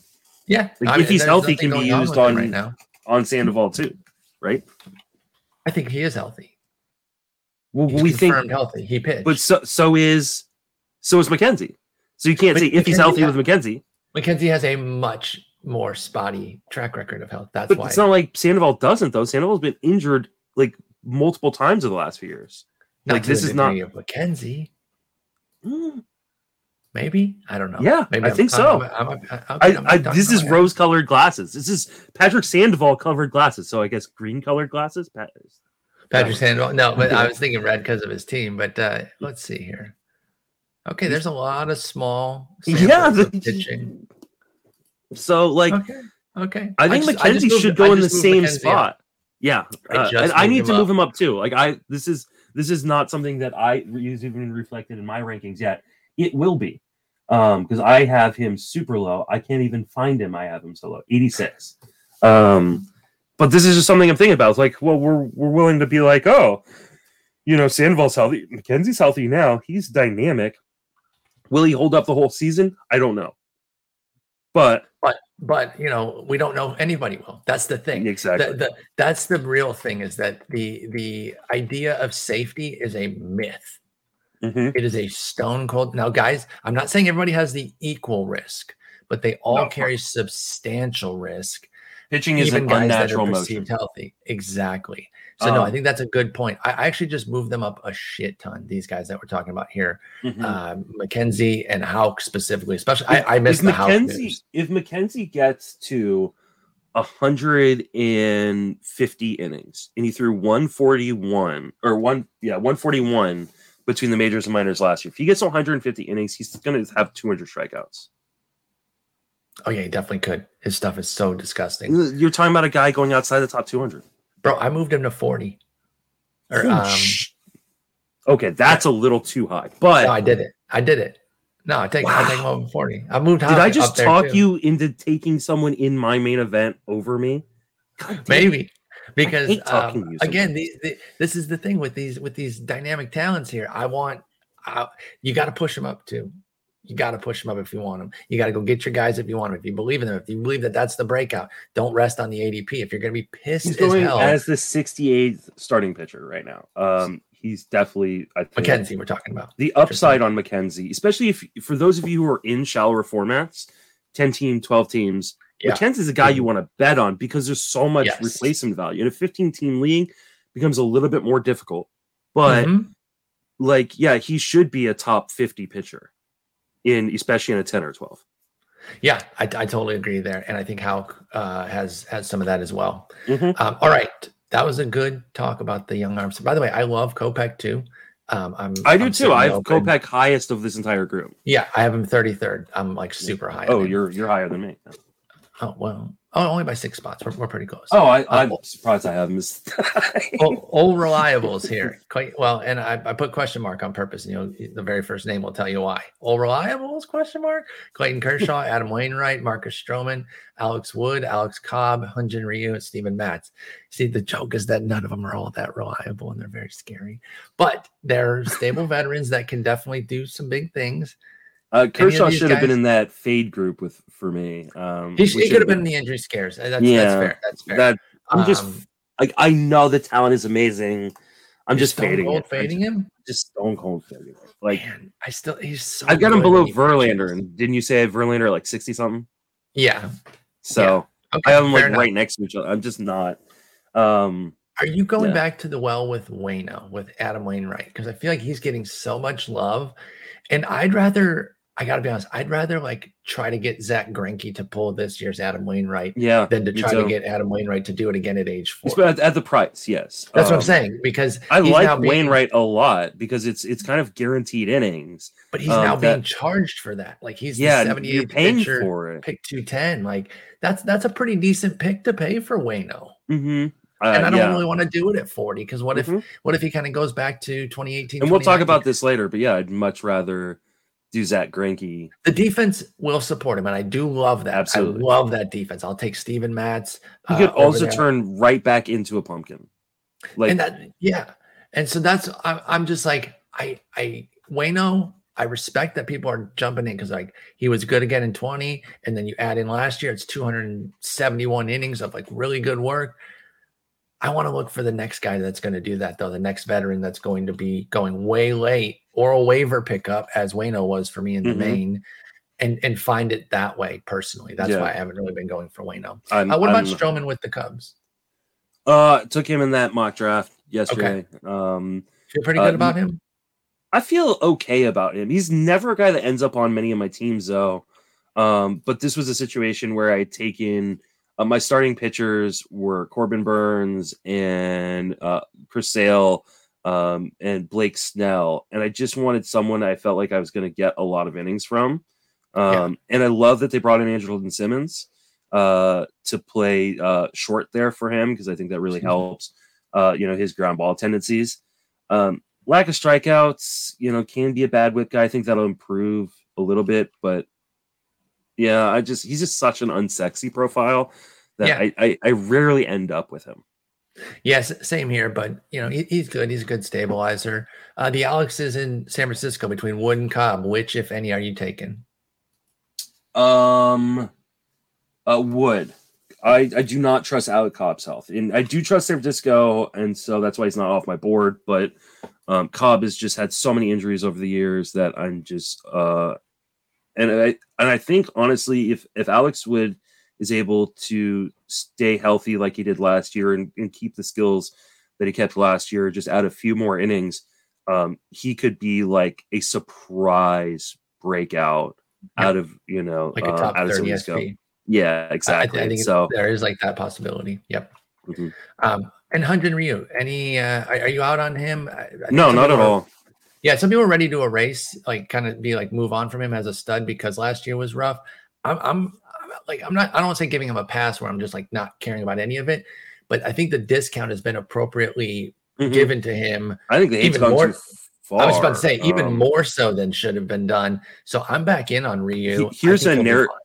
yeah. Like, if he's healthy, can be used on- right now. On Sandoval too, right? I think he is healthy. Well, He's we think, healthy. He pitched. but so so is so is McKenzie. So you can't But say if he's healthy has- with McKenzie, McKenzie has a much more spotty track record of health. That's but why. it's not like Sandoval doesn't though. Sandoval's been injured like multiple times in the last few years. not like, this is not- of McKenzie. Mm, Maybe I don't know. Yeah, Maybe I I'm- think so. I'm- I'm- I, I, this is rose-colored glasses. This is Patrick Sandoval covered glasses. So I guess green-colored glasses. Pat- Patrick Sandoval. No, but I was thinking red because of his team. But uh, let's see here. Okay, there's a lot of small. Yeah, pitching. So like, Okay, okay. I think just- McKenzie just moved- should go in the same McKenzie up. spot. Yeah, I uh, and I need to up. move him up too. Like I, this is this is not something that I is even reflected in my rankings yet. It will be, um, because I have him super low. I can't even find him. I have him so low, eighty six. Um, but this is just something I'm thinking about. It's like, well, we're we're willing to be like, oh, you know, Sandoval's healthy. McKenzie's healthy now. He's dynamic. Will he hold up the whole season? I don't know. But but but you know, we don't know anybody will. That's the thing. exactly. The, the, that's the real thing is that the the idea of safety is a myth. Mhm. It is a stone cold. Now, guys, I'm not saying everybody has the equal risk, but they all No. carry substantial risk. Pitching is an guys that are unnatural perceived motion. healthy. Exactly. So no, I Um, think that's a good point. I, I actually just moved them up a shit ton. These guys that we're talking about here, Mhm. um, McKenzie and Houck specifically. Especially, I, I missed if the Houck McKenzie, if McKenzie gets to 150 innings and he threw 141 or one, yeah, 141 between the majors and minors last year. If he gets 150 innings, he's going to have 200 strikeouts. Oh yeah, he definitely could. His stuff is so disgusting, You're talking about a guy going outside the top 200. bro. I moved him to forty. Or um, okay, that's a little too high. But no, I did it. I did it. No, I take I take him over forty. I moved. did I just talk you into taking someone in my main event over me? Maybe because hate talking um, to you again sometimes. these, the, this is the thing with these with these dynamic talents here. I want I, you got to push them up too. You got to push them up if you want them you got to go get your guys if you want them if you believe in them if you believe that that's the breakout. Don't rest on the adp if you're going to be pissed He's as hell as the 68th starting pitcher right now. Um, he's definitely I think mckenzie we're talking about. the upside on McKenzie, especially if for those of you who are in shallower formats, 10 team, 12 teams, Yeah. is a guy you want to bet on because there's so much Yes. replacement value. In a 15 team league becomes a little bit more difficult. But Mhm. like, yeah, he should be a top 50 pitcher in especially in a 10 or 12. yeah I, I totally agree there and i think how uh, has has some of that as well Mhm. um, all right that was a good talk about the young arms by the way i love kopech too um, I'm, I do I'm too. I have open- Kopech highest of this entire group. Yeah, I have him 33rd. I'm like super high. Oh, you're you're higher than me. Oh well. Oh, only by six spots. We're, we're pretty close. Oh, I, uh, I'm Oh. surprised I have him. as- all, old reliables here. Quite well, and I, I put question mark on purpose. And You know, the very first name will tell you why. All reliables? Question mark. Clayton Kershaw, [laughs] Adam Wainwright, Marcus Stroman, Alex Wood, Alex Cobb, Hyun-Jin Ryu, and Steven Matz. See, the joke is that none of them are all that reliable, and they're very scary. But they're stable [laughs] veterans that can definitely do some big things. Uh, Kershaw these should have been in that fade group with for me. Um, He, we he could have been in the injury scares. That's, that's Yeah, fair. That's fair. that. I'm just Um, like I know the talent is amazing. I'm just stone fading cold. I fading just, him. just stone cold fading. it. Like Man, I still he's so. I've got him below Verlander, and didn't you say I have Verlander at like sixty something? Yeah. So Okay, I have them fair like enough. right next to each other. I'm just not. Um, Are you going Yeah. back to the well with Wayno, with Adam Wainwright? Because I feel like he's getting so much love. And I'd rather, I got to be honest, I'd rather like try to get Zack Greinke to pull this year's Adam Wainwright yeah, than to try to get Adam Wainwright to do it again at age four. At, at the price. Yes, That's what I'm Um, saying. Because I like being- Wainwright a lot because it's it's kind of guaranteed innings. but he's um, now being that- charged for that. Like he's Yeah, the 78th pitcher, for it. pick 210. Like that's that's a pretty decent pick to pay for Wayno. hmm and I don't yeah. really want to do it at 40 because what if Mhm. what if he kind of goes back to 2018? and we'll talk about this later, but yeah, I'd much rather do Zack Greinke. the defense will support him, and I do love that. Absolutely. I love that defense. I'll take Steven Matz. He uh, could over also turn right back into a pumpkin. Like and that yeah, and so that's I'm, I'm just like I I Wayno. I respect that people are jumping in because like he was good again in 20, and then you add in last year, it's 271 innings of like really good work. I want to look for the next guy that's going to do that, though. The next veteran that's going to be going way late or a waiver pickup, as Wayno was for me in the Mhm. main, and and find it that way personally. That's Yeah. why I haven't really been going for Wayno. I'm, Uh, what about I'm- Stroman with the Cubs? Uh, took him in that mock draft yesterday. Um, Feel pretty Uh, good about him. I feel okay about him. He's never a guy that ends up on many of my teams, though. Um, but this was a situation where I had taken uh, my starting pitchers were Corbin Burnes and uh, Chris Sale um, and Blake Snell, and I just wanted someone I felt like I was going to get a lot of innings from. Um, And I love that they brought in Andrelton Simmons uh, to play uh, short there for him because I think that really helps. Uh, you know his ground ball tendencies. Um, lack of strikeouts, you know, can be a bad whip guy. I think that'll improve a little bit, but yeah, I just he's just such an unsexy profile that Yeah. I, I I rarely end up with him. Yes, same here, but you know he, he's good. He's a good stabilizer. Uh, the Alex is in San Francisco between Wood and Cobb. Which, if any, are you taking? Um, uh, Wood. I, I do not trust Alex Cobb's health, and I do trust San Francisco, and so that's why he's not off my board. But um, Cobb has just had so many injuries over the years that I'm just uh, and I and I think honestly, if if Alex Wood is able to stay healthy like he did last year and, and keep the skills that he kept last year, just add a few more innings, um, he could be like a surprise breakout yep. out of you know like a uh, top uh, 30 SP. Yeah, exactly. I, I think so there is like that possibility. Yep. Mm-hmm. Um, and Hyun-Jin Ryu, any? Uh, are, are, you out on him? no, not at all. Yeah, some people are ready to erase, like, kind of be like move on from him as a stud because last year was rough. I'm, I'm like, I'm not. I don't want to say giving him a pass where I'm just like not caring about any of it, but I think the discount has been appropriately mm-hmm. given to him. I think the even more. I was about to say even um, more so than should have been done. So I'm back in on Ryu. Here's a narrative.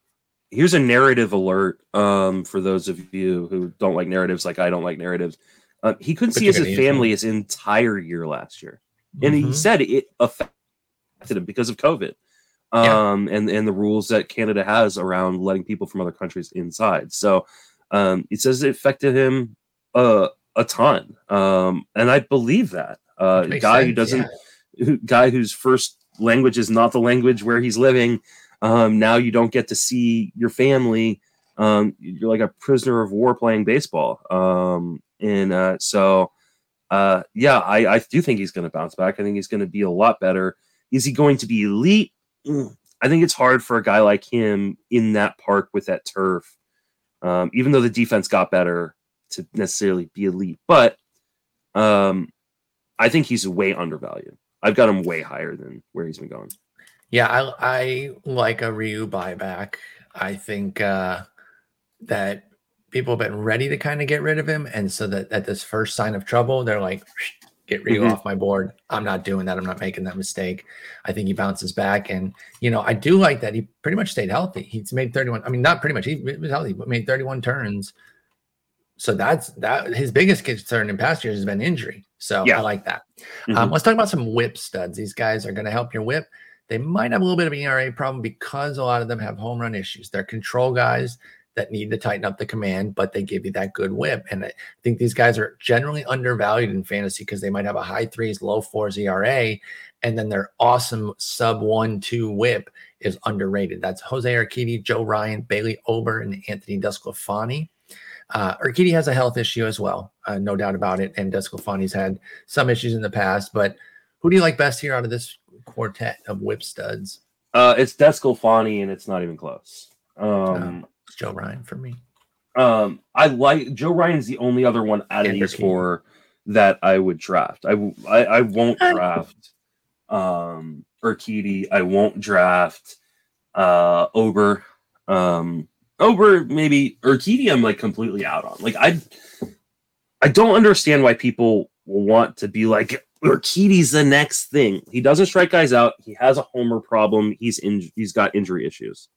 Here's a narrative alert um, for those of you who don't like narratives, like I don't like narratives. Uh, he couldn't but see his family his entire year last year and mm-hmm. he said it affected him because of COVID, um, yeah. and and the rules that Canada has around letting people from other countries inside. So um, it says it affected him uh, a ton, um, and I believe that. Uh, guy sense, who doesn't, yeah. who, guy whose first language is not the language where he's living. Um, now you don't get to see your family. Um, you're like a prisoner of war playing baseball. Um, and uh, so uh, yeah, I, I do think he's going to bounce back. I think he's going to be a lot better. Is he going to be elite? Mm, I think it's hard for a guy like him in that park with that turf, um, even though the defense got better to necessarily be elite. But um, I think he's way undervalued. I've got him way higher than where he's been going. Yeah, I, I like a Ryu buyback. I think uh, that people have been ready to kind of get rid of him. And so that at this first sign of trouble, they're like, get Ryu mm-hmm. off my board. I'm not doing that. I'm not making that mistake. I think he bounces back. And, you know, I do like that he pretty much stayed healthy. He's made 31. I mean, not pretty much. He was healthy, but made 31 turns. So that's that. His biggest concern in past years has been injury. So yeah. I like that. Mm-hmm. Um, let's talk about some whip studs. These guys are going to help your whip. They might have a little bit of an ERA problem because a lot of them have home run issues. They're control guys that need to tighten up the command, but they give you that good whip. And I think these guys are generally undervalued in fantasy because they might have a high threes, low fours ERA, and then their awesome sub one two whip is underrated. That's Jose Urquidy, Joe Ryan, Bailey Ober, and Anthony DeSclafani. Uh, Urquidy has a health issue as well, uh, no doubt about it. And DeSclafani's had some issues in the past, but who do you like best here out of this quartet of whip studs? Uh, it's DeSclafani, and it's not even close. Um, Joe Ryan for me. Um, I like Joe Ryan's the only other one out of these four that I would draft. I I, I won't draft um Urquidy. I won't draft uh Ober. Um Ober maybe Urquidy I'm like completely out on. Like I I don't understand why people want to be like Urquidy's the next thing. He doesn't strike guys out. He has a homer problem. He's in he's got injury issues.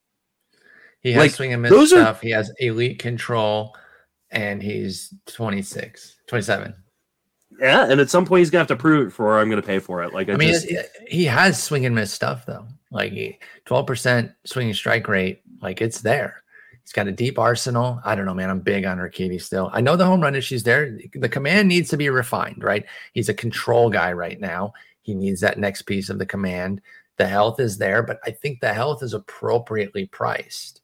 He has like, swing and miss stuff. Are... He has elite control, and he's 26, 27. Yeah, and at some point he's gonna have to prove it for I'm gonna pay for it. Like I, I mean, just... he has swing and miss stuff though. Like twelve percent swinging strike rate, like it's there. He's got a deep arsenal. I don't know, man. I'm big on Urquidy still. I know the home run issues there. The command needs to be refined, right? He's a control guy right now. He needs that next piece of the command. The health is there, but I think the health is appropriately priced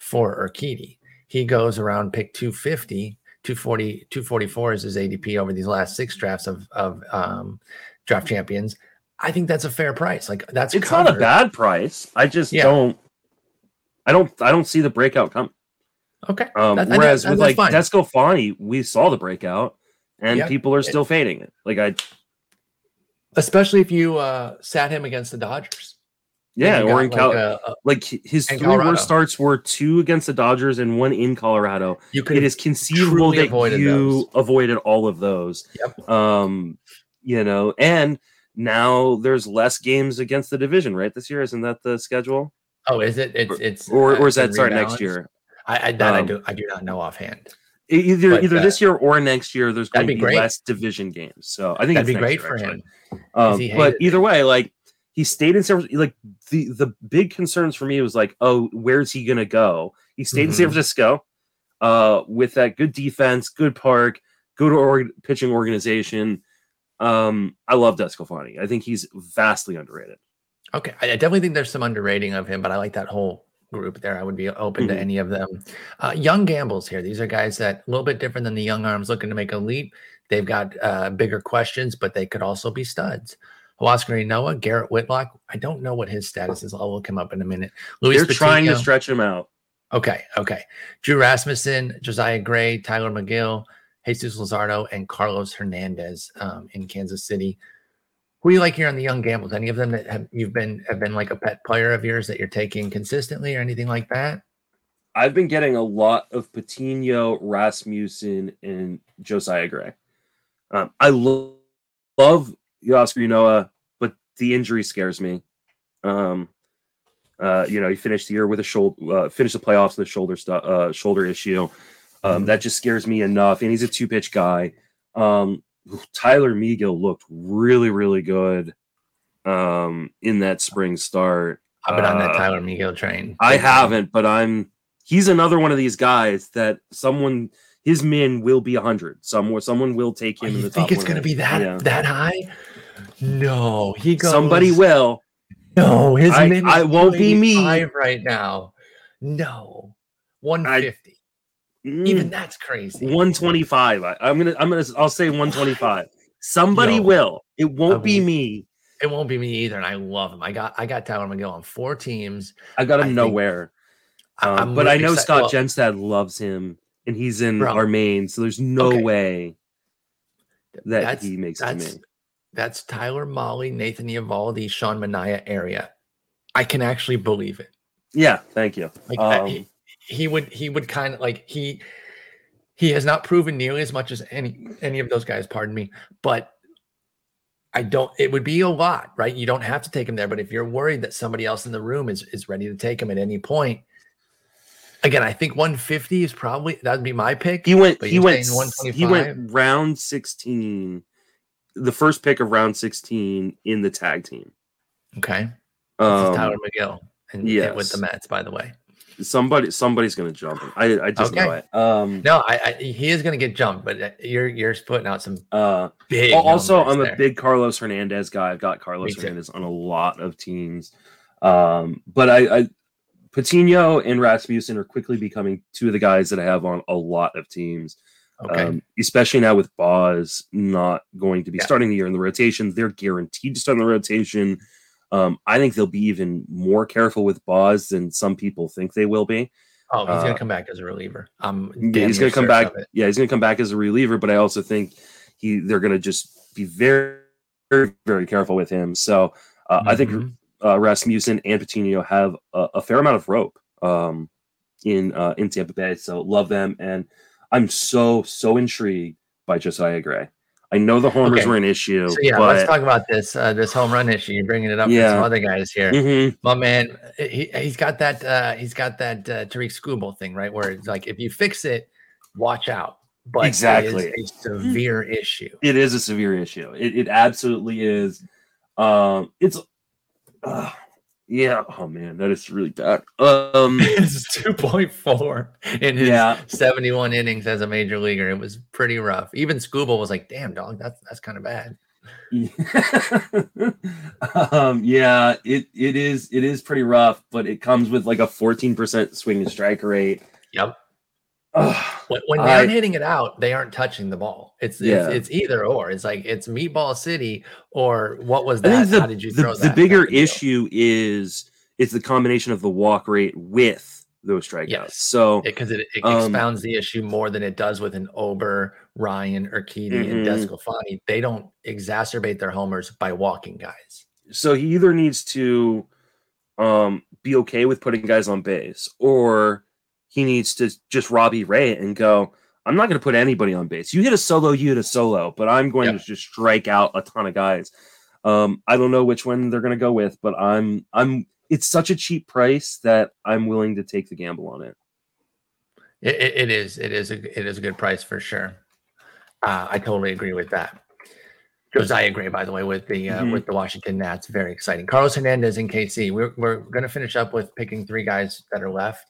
for Urquidy. He goes around pick 250, 240, 244 is his ADP over these last six drafts of, of um, draft champions. I think that's a fair price. Like that's it's covered. not a bad price. I just yeah. don't I don't I don't see the breakout come. Okay. Um, that, whereas that, with like fine. Fani, we saw the breakout and yep. people are still it, fading it. Like I especially if you uh sat him against the Dodgers. Yeah, or in Cal- like, a, a, like his three Colorado. worst starts were two against the Dodgers and one in Colorado. You could it is conceivable that avoided you those. avoided all of those. Yep. Um, you know, and now there's less games against the division, right? This year, isn't that the schedule? Oh, is it? It's it's or or, or is that start next year? I, I that um, I do I do not know offhand. Either But, either uh, this year or next year, there's going to be be less division games. So I think That'd it's be great year, for actually. him. Um, but either way, like he stayed in San Francisco. Like the the big concerns for me was like, oh, where's he gonna go? He stayed in San Mhm. Francisco, uh, with that good defense, good park, good org- pitching organization. Um, I love DeSclafani. I think he's vastly underrated. Okay, I definitely think there's some underrating of him, but I like that whole group there. I would be open to Mhm. any of them. Uh, young gambles here. These are guys that a little bit different than the young arms looking to make a leap. They've got uh, bigger questions, but they could also be studs. Huascar Ynoa, Garrett Whitlock. I don't know what his status is. I'll look him up in a minute. Luis They're trying to stretch him out. Okay, okay. Drew Rasmussen, Josiah Gray, Tyler Megill, Jesus Luzardo, and Carlos Hernandez um, in Kansas City. Who do you like here on the young gambles? Any of them that have you've been have been like a pet player of yours that you're taking consistently or anything like that? I've been getting a lot of Patino, Rasmussen, and Josiah Gray. Um, I lo- love Huascar Ynoa, but the injury scares me. Um, uh, you know, he finished the year with a shoulder, uh, finished the playoffs with a shoulder stu- uh, shoulder issue. Um, that just scares me enough. And he's a two pitch guy. Um, Tyler Megill looked really, really good um, in that spring start. I've been on that Uh, Tyler Megill train. I haven't, but I'm. He's another one of these guys that someone his men will be hundred. Someone someone will take Oh, him in you the think top. it's going to be that Yeah. that high? No, he goes. Somebody will. No, his I- min I won't be me. right now. No, one fifty. Even Mm, that's crazy. 125. I, I'm gonna. I'm gonna. I'll say 125. Somebody Yo. will. It won't be Um, me. It won't be me either, and I love him. I got I got Tyler Megill on four teams. I got him think- nowhere. I- Um, but I know exci- Scott well, Genstad loves him, and he's in Bro. our main. So there's no Okay. way that that's- he makes That's me. That's Tyler Mahle, Nathan Eovaldi, Sean Manaea area. I can actually believe it. Yeah. Thank you. Like Um, he, he would he would kind of like he he has not proven nearly as much as any any of those guys, pardon me, but I don't it would be a lot, right? You don't have to take him there, but if you're worried that somebody else in the room is is ready to take him at any point, again, I think 150 is probably that would be my pick. He went. He went. He went round sixteen, the first pick of round sixteen in the tag team. Okay. Um, Tyler Megill and and with the yes. Mets, by the way. somebody, somebody's gonna jump him. I, I just know it. Um, No, I, I he is going to get jumped, but uh, you're you're putting out some uh, big. also, I'm a big Carlos Hernandez guy. I've got Carlos Hernandez on a lot of teams. Um, but I, I, Patino and Rasmussen are quickly becoming two of the guys that I have on a lot of teams. Okay. Um, especially now with Baz not going to be Yeah. starting the year in the rotation, they're guaranteed to start in the rotation. Um, I think they'll be even more careful with Baz than some people think they will be. oh, he's going uh, to come back as a reliever. I'm Yeah, he's going to come back. Yeah, he's going to come back as a reliever, but I also think he they're going to just be very, very, very careful with him. So uh, I think Mhm. uh, Rasmussen and Patino have a, a fair amount of rope um, in uh, in Tampa Bay. So love them, and I'm so so intrigued by Josiah Gray. I know the homers Okay. were an issue, So yeah, but let's talk about this uh, this home run issue. You're bringing it up with some other guys here. Mhm. My man, he he's got that uh, he's got that uh, Tarik Skubal thing right where it's like if you fix it, watch out. But Exactly. it is a severe issue. it is a severe issue. It, it absolutely is. Um, it's uh, yeah. Oh man, that is really bad. Um, [laughs] it's 2.4 in his yeah. 71 innings as a major leaguer. It was pretty rough. Even Skubal was like, "Damn, dog, that's that's kind of bad." [laughs] um, yeah, it it is it is pretty rough, but it comes with like a 14% swing and strike rate. Yep. When, when they I- aren't hitting it out, they aren't touching the ball. It's Yeah. it's, it's either or. It's like it's Meatball City or what was that? the, How did you the, throw the that? The bigger issue is it's the combination of the walk rate with those strikeouts. Yes. So because it, it Um, expounds the issue more than it does with an Ober, Ryan, Urquidy, and Mhm. DeSclafani. They don't exacerbate their homers by walking guys. so he either needs to um be okay with putting guys on base or he needs to just Robbie Ray and go, I'm not going to put anybody on base. You hit a solo, you hit a solo, but I'm going Yep. to just strike out a ton of guys. Um, I don't know which one they're going to go with, but I'm I'm it's such a cheap price that I'm willing to take the gamble on it. It, it, is. It is a it is a good price for sure. Uh, I totally agree with that. Josiah Gray, by the way, with the uh, Mhm. with the Washington Nats, very exciting. Carlos Hernandez in KC. We're we're going to finish up with picking three guys that are left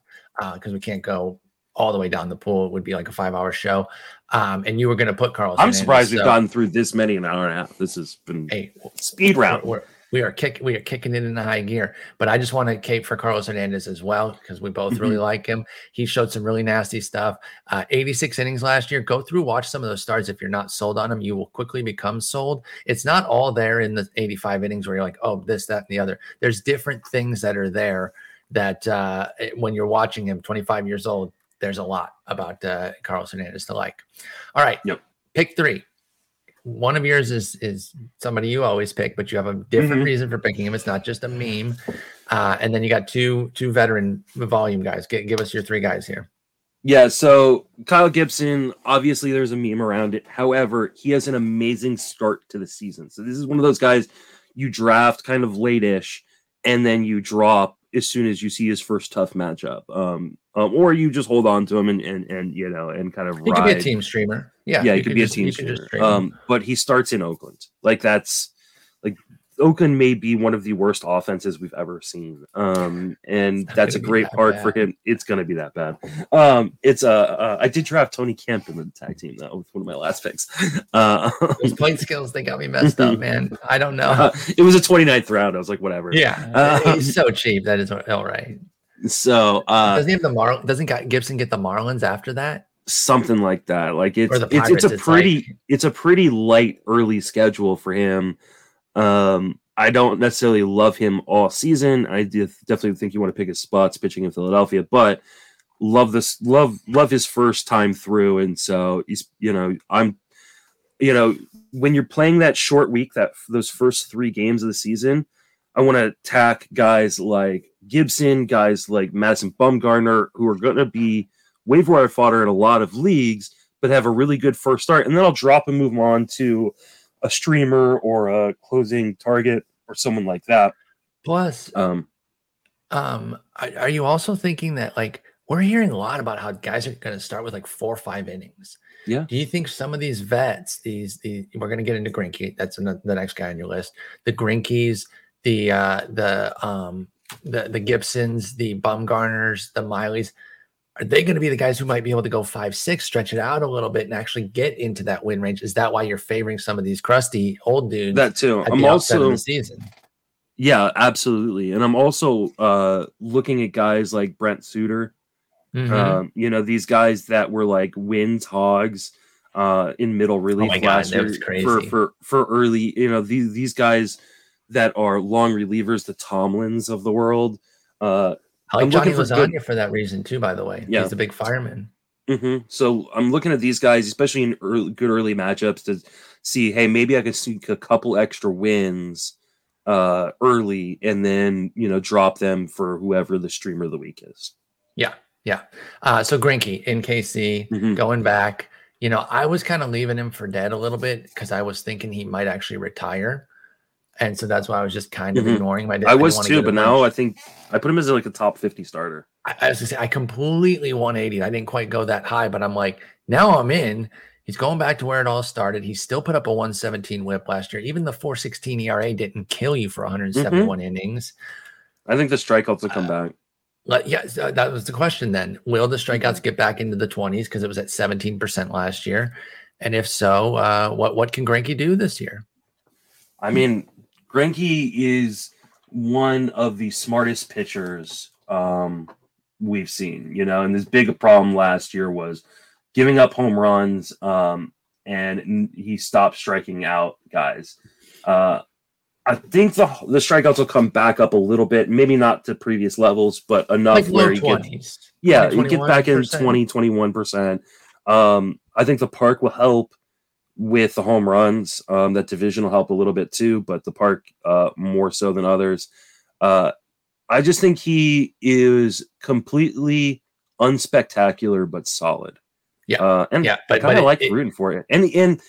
because we can't go all the way down the pool. It would be like a five hour show. Um, and you were going to put Carlos. I'm surprised we've so- gotten through this many in an hour and a half. This has been Hey, speed round. we're, we are kick we are kicking it in the high gear. But I just want to cape for Carlos Hernandez as well because we both really Mm-hmm. like him. He showed some really nasty stuff. Uh, 86 innings last year. Go through, watch some of those starts. If you're not sold on him, you will quickly become sold. It's not all there in the 85 innings where you're like, oh, this, that, and the other. There's different things that are there that uh, when you're watching him, 25 years old, there's a lot about uh, Carlos Hernandez to like. All right. Yep. Pick three one of yours is is somebody you always pick, but you have a different Mhm. reason for picking him. It's not just a meme. Uh, and then you got two two veteran volume guys. Give, give us your three guys here. Yeah, so Kyle Gibson, obviously there's a meme around it. However, he has an amazing start to the season. So this is one of those guys you draft kind of late-ish and then you drop as soon as you see his first tough matchup. Um, um or you just hold on to him and and, and you know and kind of He could be a team streamer. Yeah, yeah, he could be a team could just streamer. Um, but he starts in Oakland. Like that's like Oakland may be one of the worst offenses we've ever seen. Um, and that's a great that part for him. It's gonna be that bad. Um, it's uh, uh I did draft Tony Kemp in the tag team though with one of my last picks. [laughs] Uh, Those plate skills they got me messed up, [laughs] man. I don't know. it was a 29th round. I was like, whatever. yeah, Um, he's so cheap. That is all right. So uh Doesn't he have the Mar? Doesn't Gibson get the Marlins after that? something like that. Like it's Or it's, it's Pirates, a it's pretty like- it's a pretty light early schedule for him. Um, I don't necessarily love him all season. I definitely think you want to pick his spots pitching in Philadelphia, but love this love love his first time through, and so he's you know I'm you know when you're playing that short week that those first three games of the season. I want to attack guys like Gibson, guys like Madison Bumgarner, who are going to be waiver wire fodder in a lot of leagues, but have a really good first start. And then I'll drop and move on to a streamer or a closing target or someone like that. Plus, Um, um, are, you also thinking that like we're hearing a lot about how guys are going to start with like four or five innings? Yeah. Do you think some of these vets, these the we're going to get into Greinke? That's the next guy on your list. The Greinkes, the uh, the um, the the Gibsons, the Bumgarners, the Mileys. Are they going to be the guys who might be able to go five, six, stretch it out a little bit, and actually get into that win range? Is that why you're favoring some of these crusty old dudes that too. I'm the outset of also season? yeah, absolutely. And I'm also uh looking at guys like Brent Suter. Mhm. Um, you know, these guys that were like wins hogs uh in middle relief Oh my God, last that year for for for early, you know, these these guys that are long relievers, the Tomlins of the world. Uh I like I'm Johnny looking for good- for that reason too. By the way, Yeah. he's a big fireman. hmm So I'm looking at these guys, especially in early, good early matchups, to see, hey, maybe I can sneak a couple extra wins uh, early, and then you know drop them for whoever the streamer of the week is. Yeah, yeah. Uh, so Greinke in KC, Mhm. going back. You know, I was kind of leaving him for dead a little bit because I was thinking he might actually retire, and so that's why I was just kind of Mhm. ignoring him. I, I was wanna too, but now. I think I put him as like a top 50 starter. I, I was gonna say I completely 180. I didn't quite go that high, but I'm like, now I'm in. He's going back to where it all started. He still put up a 117 whip last year. Even the 416 ERA didn't kill you for 171 innings. I think the strikeouts will come Uh, back. Like, yeah, so that was the question then. Will the strikeouts get back into the 20s because it was at 17% last year? And if so, uh, what what can Greinke do this year? I mean, Greinke is one of the smartest pitchers um, we've seen, you know, and this big problem last year was giving up home runs um, and he stopped striking out guys. Uh, I think the the strikeouts will come back up a little bit, maybe not to previous levels, but enough Like where he gets 20s. yeah, 20, you get back in 21%. 20, 21 percent. Um, I think the park will help with the home runs. Um, that division will help a little bit too, but the park uh, more so than others. Uh, I just think he is completely unspectacular but solid. Yeah. uh, and Yeah, I kind of like it- rooting for it. And and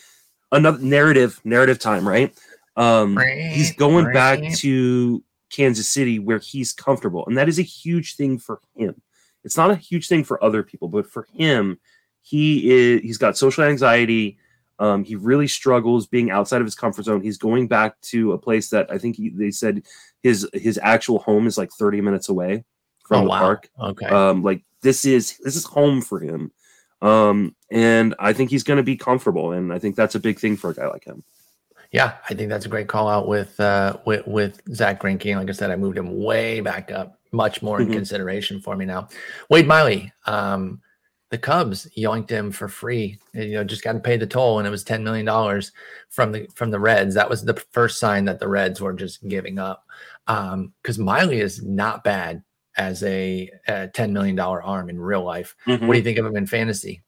another narrative, narrative time, right? Um, he's going back to Kansas City where he's comfortable, and that is a huge thing for him. It's not a huge thing for other people, but for him, he is he's got social anxiety. Um, he really struggles being outside of his comfort zone. He's going back to a place that I think he, they said his his actual home is like 30 minutes away from Oh, the wow. park. Okay. Um, like this is this is home for him. Um, and I think he's going to be comfortable, and I think that's a big thing for a guy like him. Yeah, I think that's a great call out with uh with with Zack Greinke. Like I said, I moved him way back up, much more in Mhm. consideration for me now. Wade Miley, um, the Cubs yoinked him for free. and, You know, just got to pay the toll, and it was ten million dollars from the from the Reds. That was the first sign that the Reds were just giving up. Um, because Miley is not bad as a, a ten million dollar arm in real life. What do you think of him in fantasy?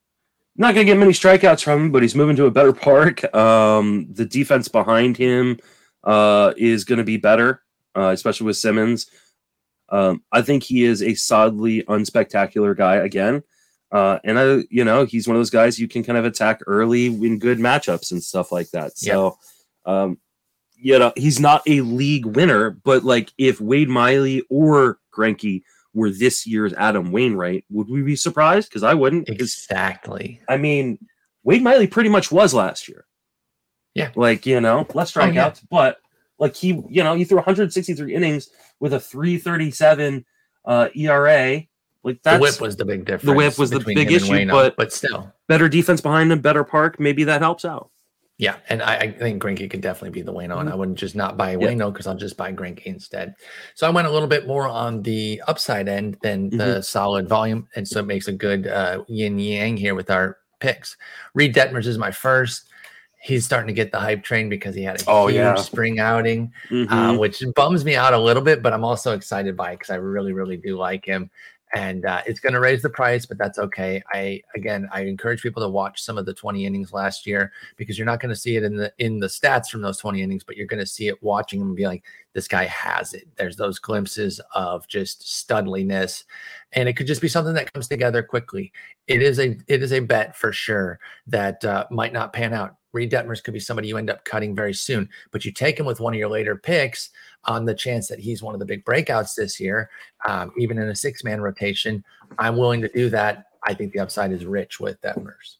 Not going to get many strikeouts from him, but he's moving to a better park. Um, the defense behind him uh, is going to be better, uh, especially with Simmons. Um, I think he is a solidly unspectacular guy again. Uh, and I, you know, he's one of those guys you can kind of attack early in good matchups and stuff like that. So, um, you know, he's not a league winner, but like if Wade Miley or Greinke were this year's Adam Wainwright, would we be surprised? Because I wouldn't. Exactly. I mean, Wade Miley pretty much was last year. Yeah. Like, you know, less Oh, yeah. strikeouts, but like he, you know, he threw 163 innings with a 337 uh, ERA. Like that's the whip was the big difference. The whip was the big issue, but- but still, better defense behind him, better park. Maybe that helps out. Yeah, and I, I think Greinke could definitely be the Wayno, and I wouldn't just not buy Mm-hmm. Wayno because I'll just buy Greinke instead. So I went a little bit more on the upside end than the Mm-hmm. solid volume, and so it makes a good uh, yin yang here with our picks. Reid Detmers is my first. He's starting to get the hype train because he had a Oh, huge yeah. spring outing, Mhm. uh, which bums me out a little bit, but I'm also excited by it because I really, really do like him. And uh, it's going to raise the price, but that's okay. I again, I encourage people to watch some of the 20 innings last year because you're not going to see it in the in the stats from those 20 innings, but you're going to see it watching him and be like, this guy has it. There's those glimpses of just studliness, and it could just be something that comes together quickly. It is a it is a bet for sure that uh, might not pan out. Reid Detmers could be somebody you end up cutting very soon, but you take him with one of your later picks on the chance that he's one of the big breakouts this year, um, even in a six man rotation. I'm willing to do that. I think the upside is rich with Detmers.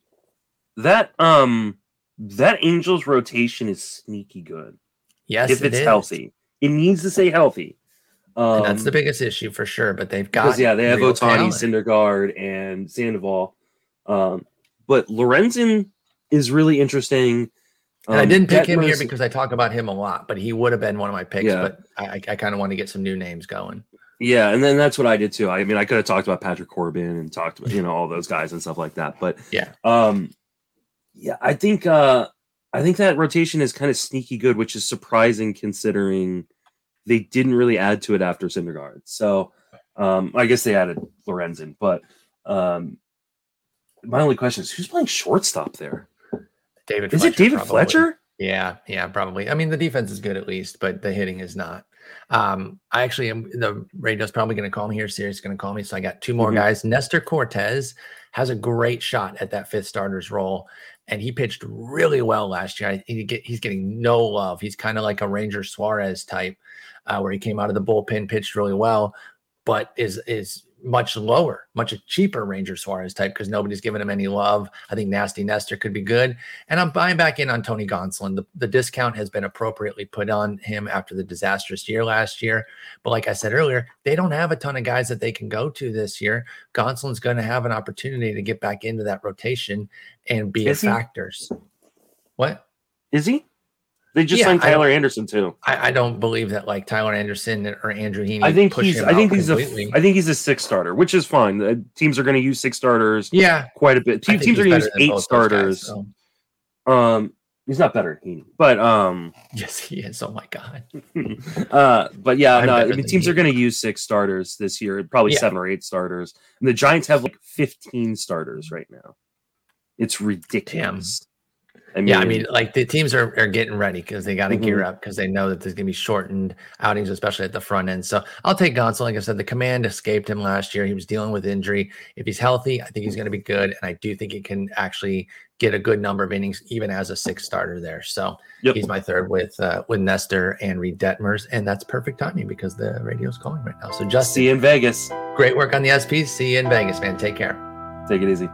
That um that Angels rotation is sneaky good Yes, if it it's healthy. It needs to stay healthy. Um, And that's the biggest issue for sure. But they've got because yeah, they have Ohtani, talent. Syndergaard, and Sandoval. Um, but Lorenzen is really interesting. And I Um, didn't pick him here because I talk about him a lot, but he would have been one of my picks. Yeah. But I, I, I kind of want to get some new names going. Yeah, and then that's what I did too. I mean, I could have talked about Patrick Corbin and talked about you know all those guys and stuff like that, but Yeah. um, yeah, I think uh, I think that rotation is kind of sneaky good, which is surprising considering they didn't really add to it after Syndergaard. So um, I guess they added Lorenzen, but um, my only question is who's playing shortstop there? David Is Fletcher, it David probably. Fletcher? Yeah, yeah, probably. I mean, the defense is good at least, but the hitting is not. Um, I actually am the radio's probably going to call me here. Sirius going to call me, so I got two more Mhm. guys. Nestor Cortes has a great shot at that fifth starter's role, and he pitched really well last year. I, he get, he's getting no love. He's kind of like a Ranger Suarez type, uh, where he came out of the bullpen, pitched really well, but is is much lower, much a cheaper Ranger Suarez type because nobody's giving him any love. I think Nasty Nestor could be good. And I'm buying back in on Tony Gonsolin. The, the discount has been appropriately put on him after the disastrous year last year. But like I said earlier, they don't have a ton of guys that they can go to this year. Gonsolin's going to have an opportunity to get back into that rotation and be Is a he? factors. What? Is he? They just Yeah, signed Tyler Anderson too. I, I don't believe that like Tyler Anderson or Andrew Heaney. I think he's. I think he's a. completely. I think he's a six starter, which is fine. The teams are going to use six starters yeah, quite a bit. Te- teams are going to use eight those guys, starters. so- Um, he's not better than Heaney, but um, [laughs] Yes, he is. Oh my god. [laughs] uh, but yeah, no. I mean, teams are going to use six starters this year, probably Yeah. seven or eight starters. And the Giants have like fifteen starters right now. It's ridiculous. I mean, yeah, I mean, like the teams are, are getting ready because they got to gear Mhm. up because they know that there's going to be shortened outings, especially at the front end. So I'll take Gonsolin. Like I said, the command escaped him last year. He was dealing with injury. If he's healthy, I think he's going to be good. And I do think he can actually get a good number of innings, even as a six starter there. So Yep. he's my third with uh, with Nestor and Reid Detmers. And that's perfect timing because the radio's calling right now. So just see you in Vegas. great work on the SP. See you in Vegas, man. Take care. Take it easy.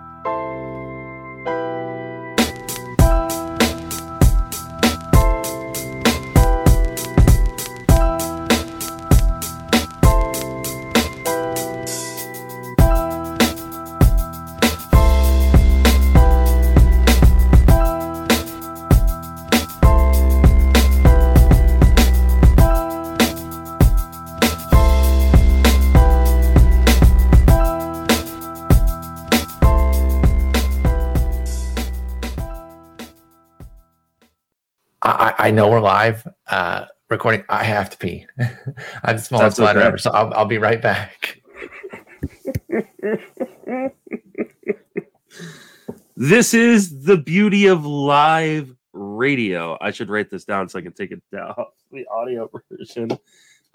I, know we're live uh, recording. I have to pee. [laughs] I'm the smallest That's bladder okay. ever, so I'll, I'll be right back. This is the beauty of live radio. I should write this down so I can take it down [laughs] the audio version.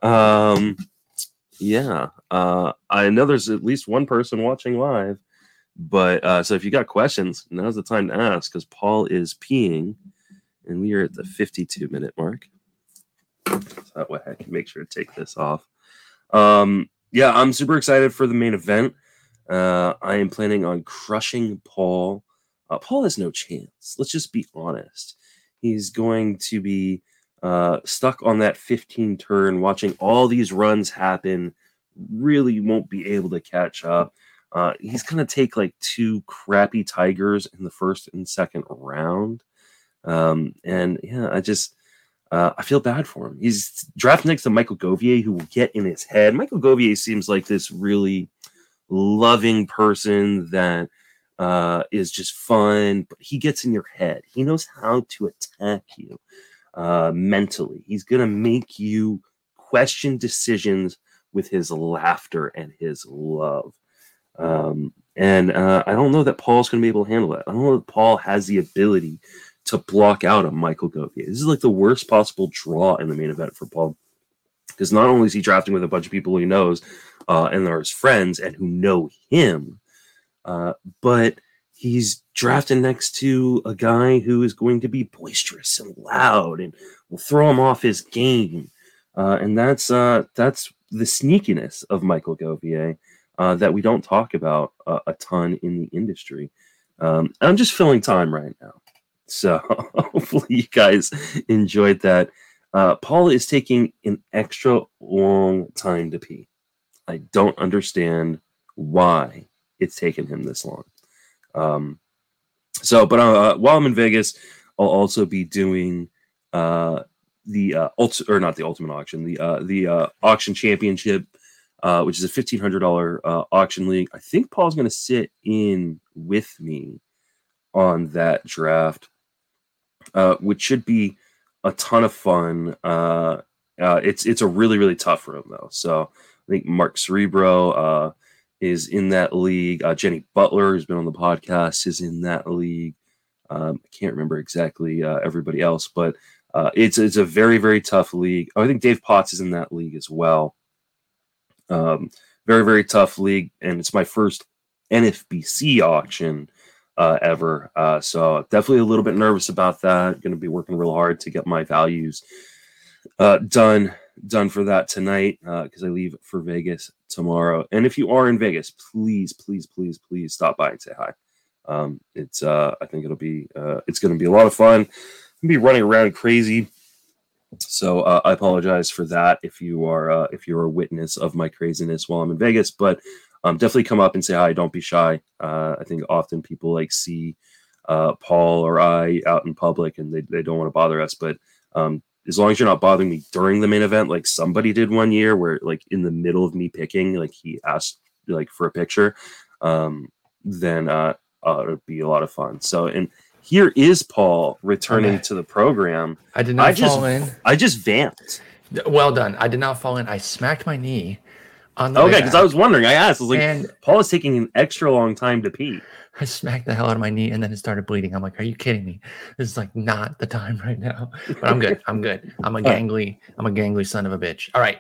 Um, yeah, uh, I know there's at least one person watching live, but uh, so if you got questions, now's the time to ask because Paul is peeing, and we are at the 52 minute mark. So that way I can make sure to take this off. Um, yeah, I'm super excited for the main event. Uh, I am planning on crushing Paul. Uh, Paul has no chance. Let's just be honest. He's going to be uh, stuck on that 15 turn, watching all these runs happen. Really won't be able to catch up. Uh, he's going to take like two crappy Tigers in the first and second round. Um, and yeah, I just. Uh, I feel bad for him. He's drafted next to Michael Govier, who will get in his head. Michael Govier seems like this really loving person that uh, is just fun, but he gets in your head. He knows how to attack you uh, mentally. He's to make you question decisions with his laughter and his love. Um, and uh, I don't know that Paul's going to be able to handle that. I don't know that Paul has the ability to block out a Michael Govier. This is like the worst possible draw in the main event for Paul. Because not only is he drafting with a bunch of people he knows, uh, and are his friends and who know him, uh, but he's drafting next to a guy who is going to be boisterous and loud and will throw him off his game. Uh, and that's uh, that's the sneakiness of Michael Govier uh, that we don't talk about a ton in the industry. Um, I'm just filling time right now. So [laughs] hopefully you guys enjoyed that. Uh, Paul is taking an extra long time to pee. I don't understand why it's taken him this long. Um, so, but uh, while I'm in Vegas, I'll also be doing uh, the uh, ult- or not the ultimate auction, the uh, the uh, auction championship, uh, which is a fifteen hundred dollar uh, auction league. I think Paul's going to sit in with me on that draft, uh, which should be a ton of fun. Uh, uh, it's it's a really really tough room though. So I think Mark Cerebro uh, is in that league. Uh, Jenny Butler, who's been on the podcast, is in that league. Um, I can't remember exactly everybody else, but it's it's a very very tough league. Oh, I think Dave Potts is in that league as well. Um, very very tough league, and it's my first NFBC auction uh, ever. Uh, so definitely a little bit nervous about that. Going to be working real hard to get my values uh, done done for that tonight uh, because I leave for Vegas tomorrow. And if you are in Vegas, please, please, please, please stop by and say hi. Um, it's uh, I think it'll be uh, it's going to be a lot of fun. I'll be running around crazy. So uh, I apologize for that if you are uh, if you're a witness of my craziness while I'm in Vegas, but um, definitely come up and say hi. Don't be shy. Uh, I think often people like see uh, Paul or I out in public and they, they don't want to bother us, but um, as long as you're not bothering me during the main event, like somebody did one year where like in the middle of me picking, like he asked like for a picture, um, then uh, uh it'd be a lot of fun. So and here is Paul returning Okay. to the program. I did not I just fall in. I just vamped. Well done. I did not fall in. I smacked my knee On the way Okay, because. I was wondering. I asked. I was like, and Paul is taking an extra long time to pee. [laughs] I smacked the hell out of my knee and then it started bleeding. I'm like, are you kidding me? This is like not the time right now. But I'm good. I'm good. I'm a [laughs] gangly, I'm a gangly son of a bitch. All right.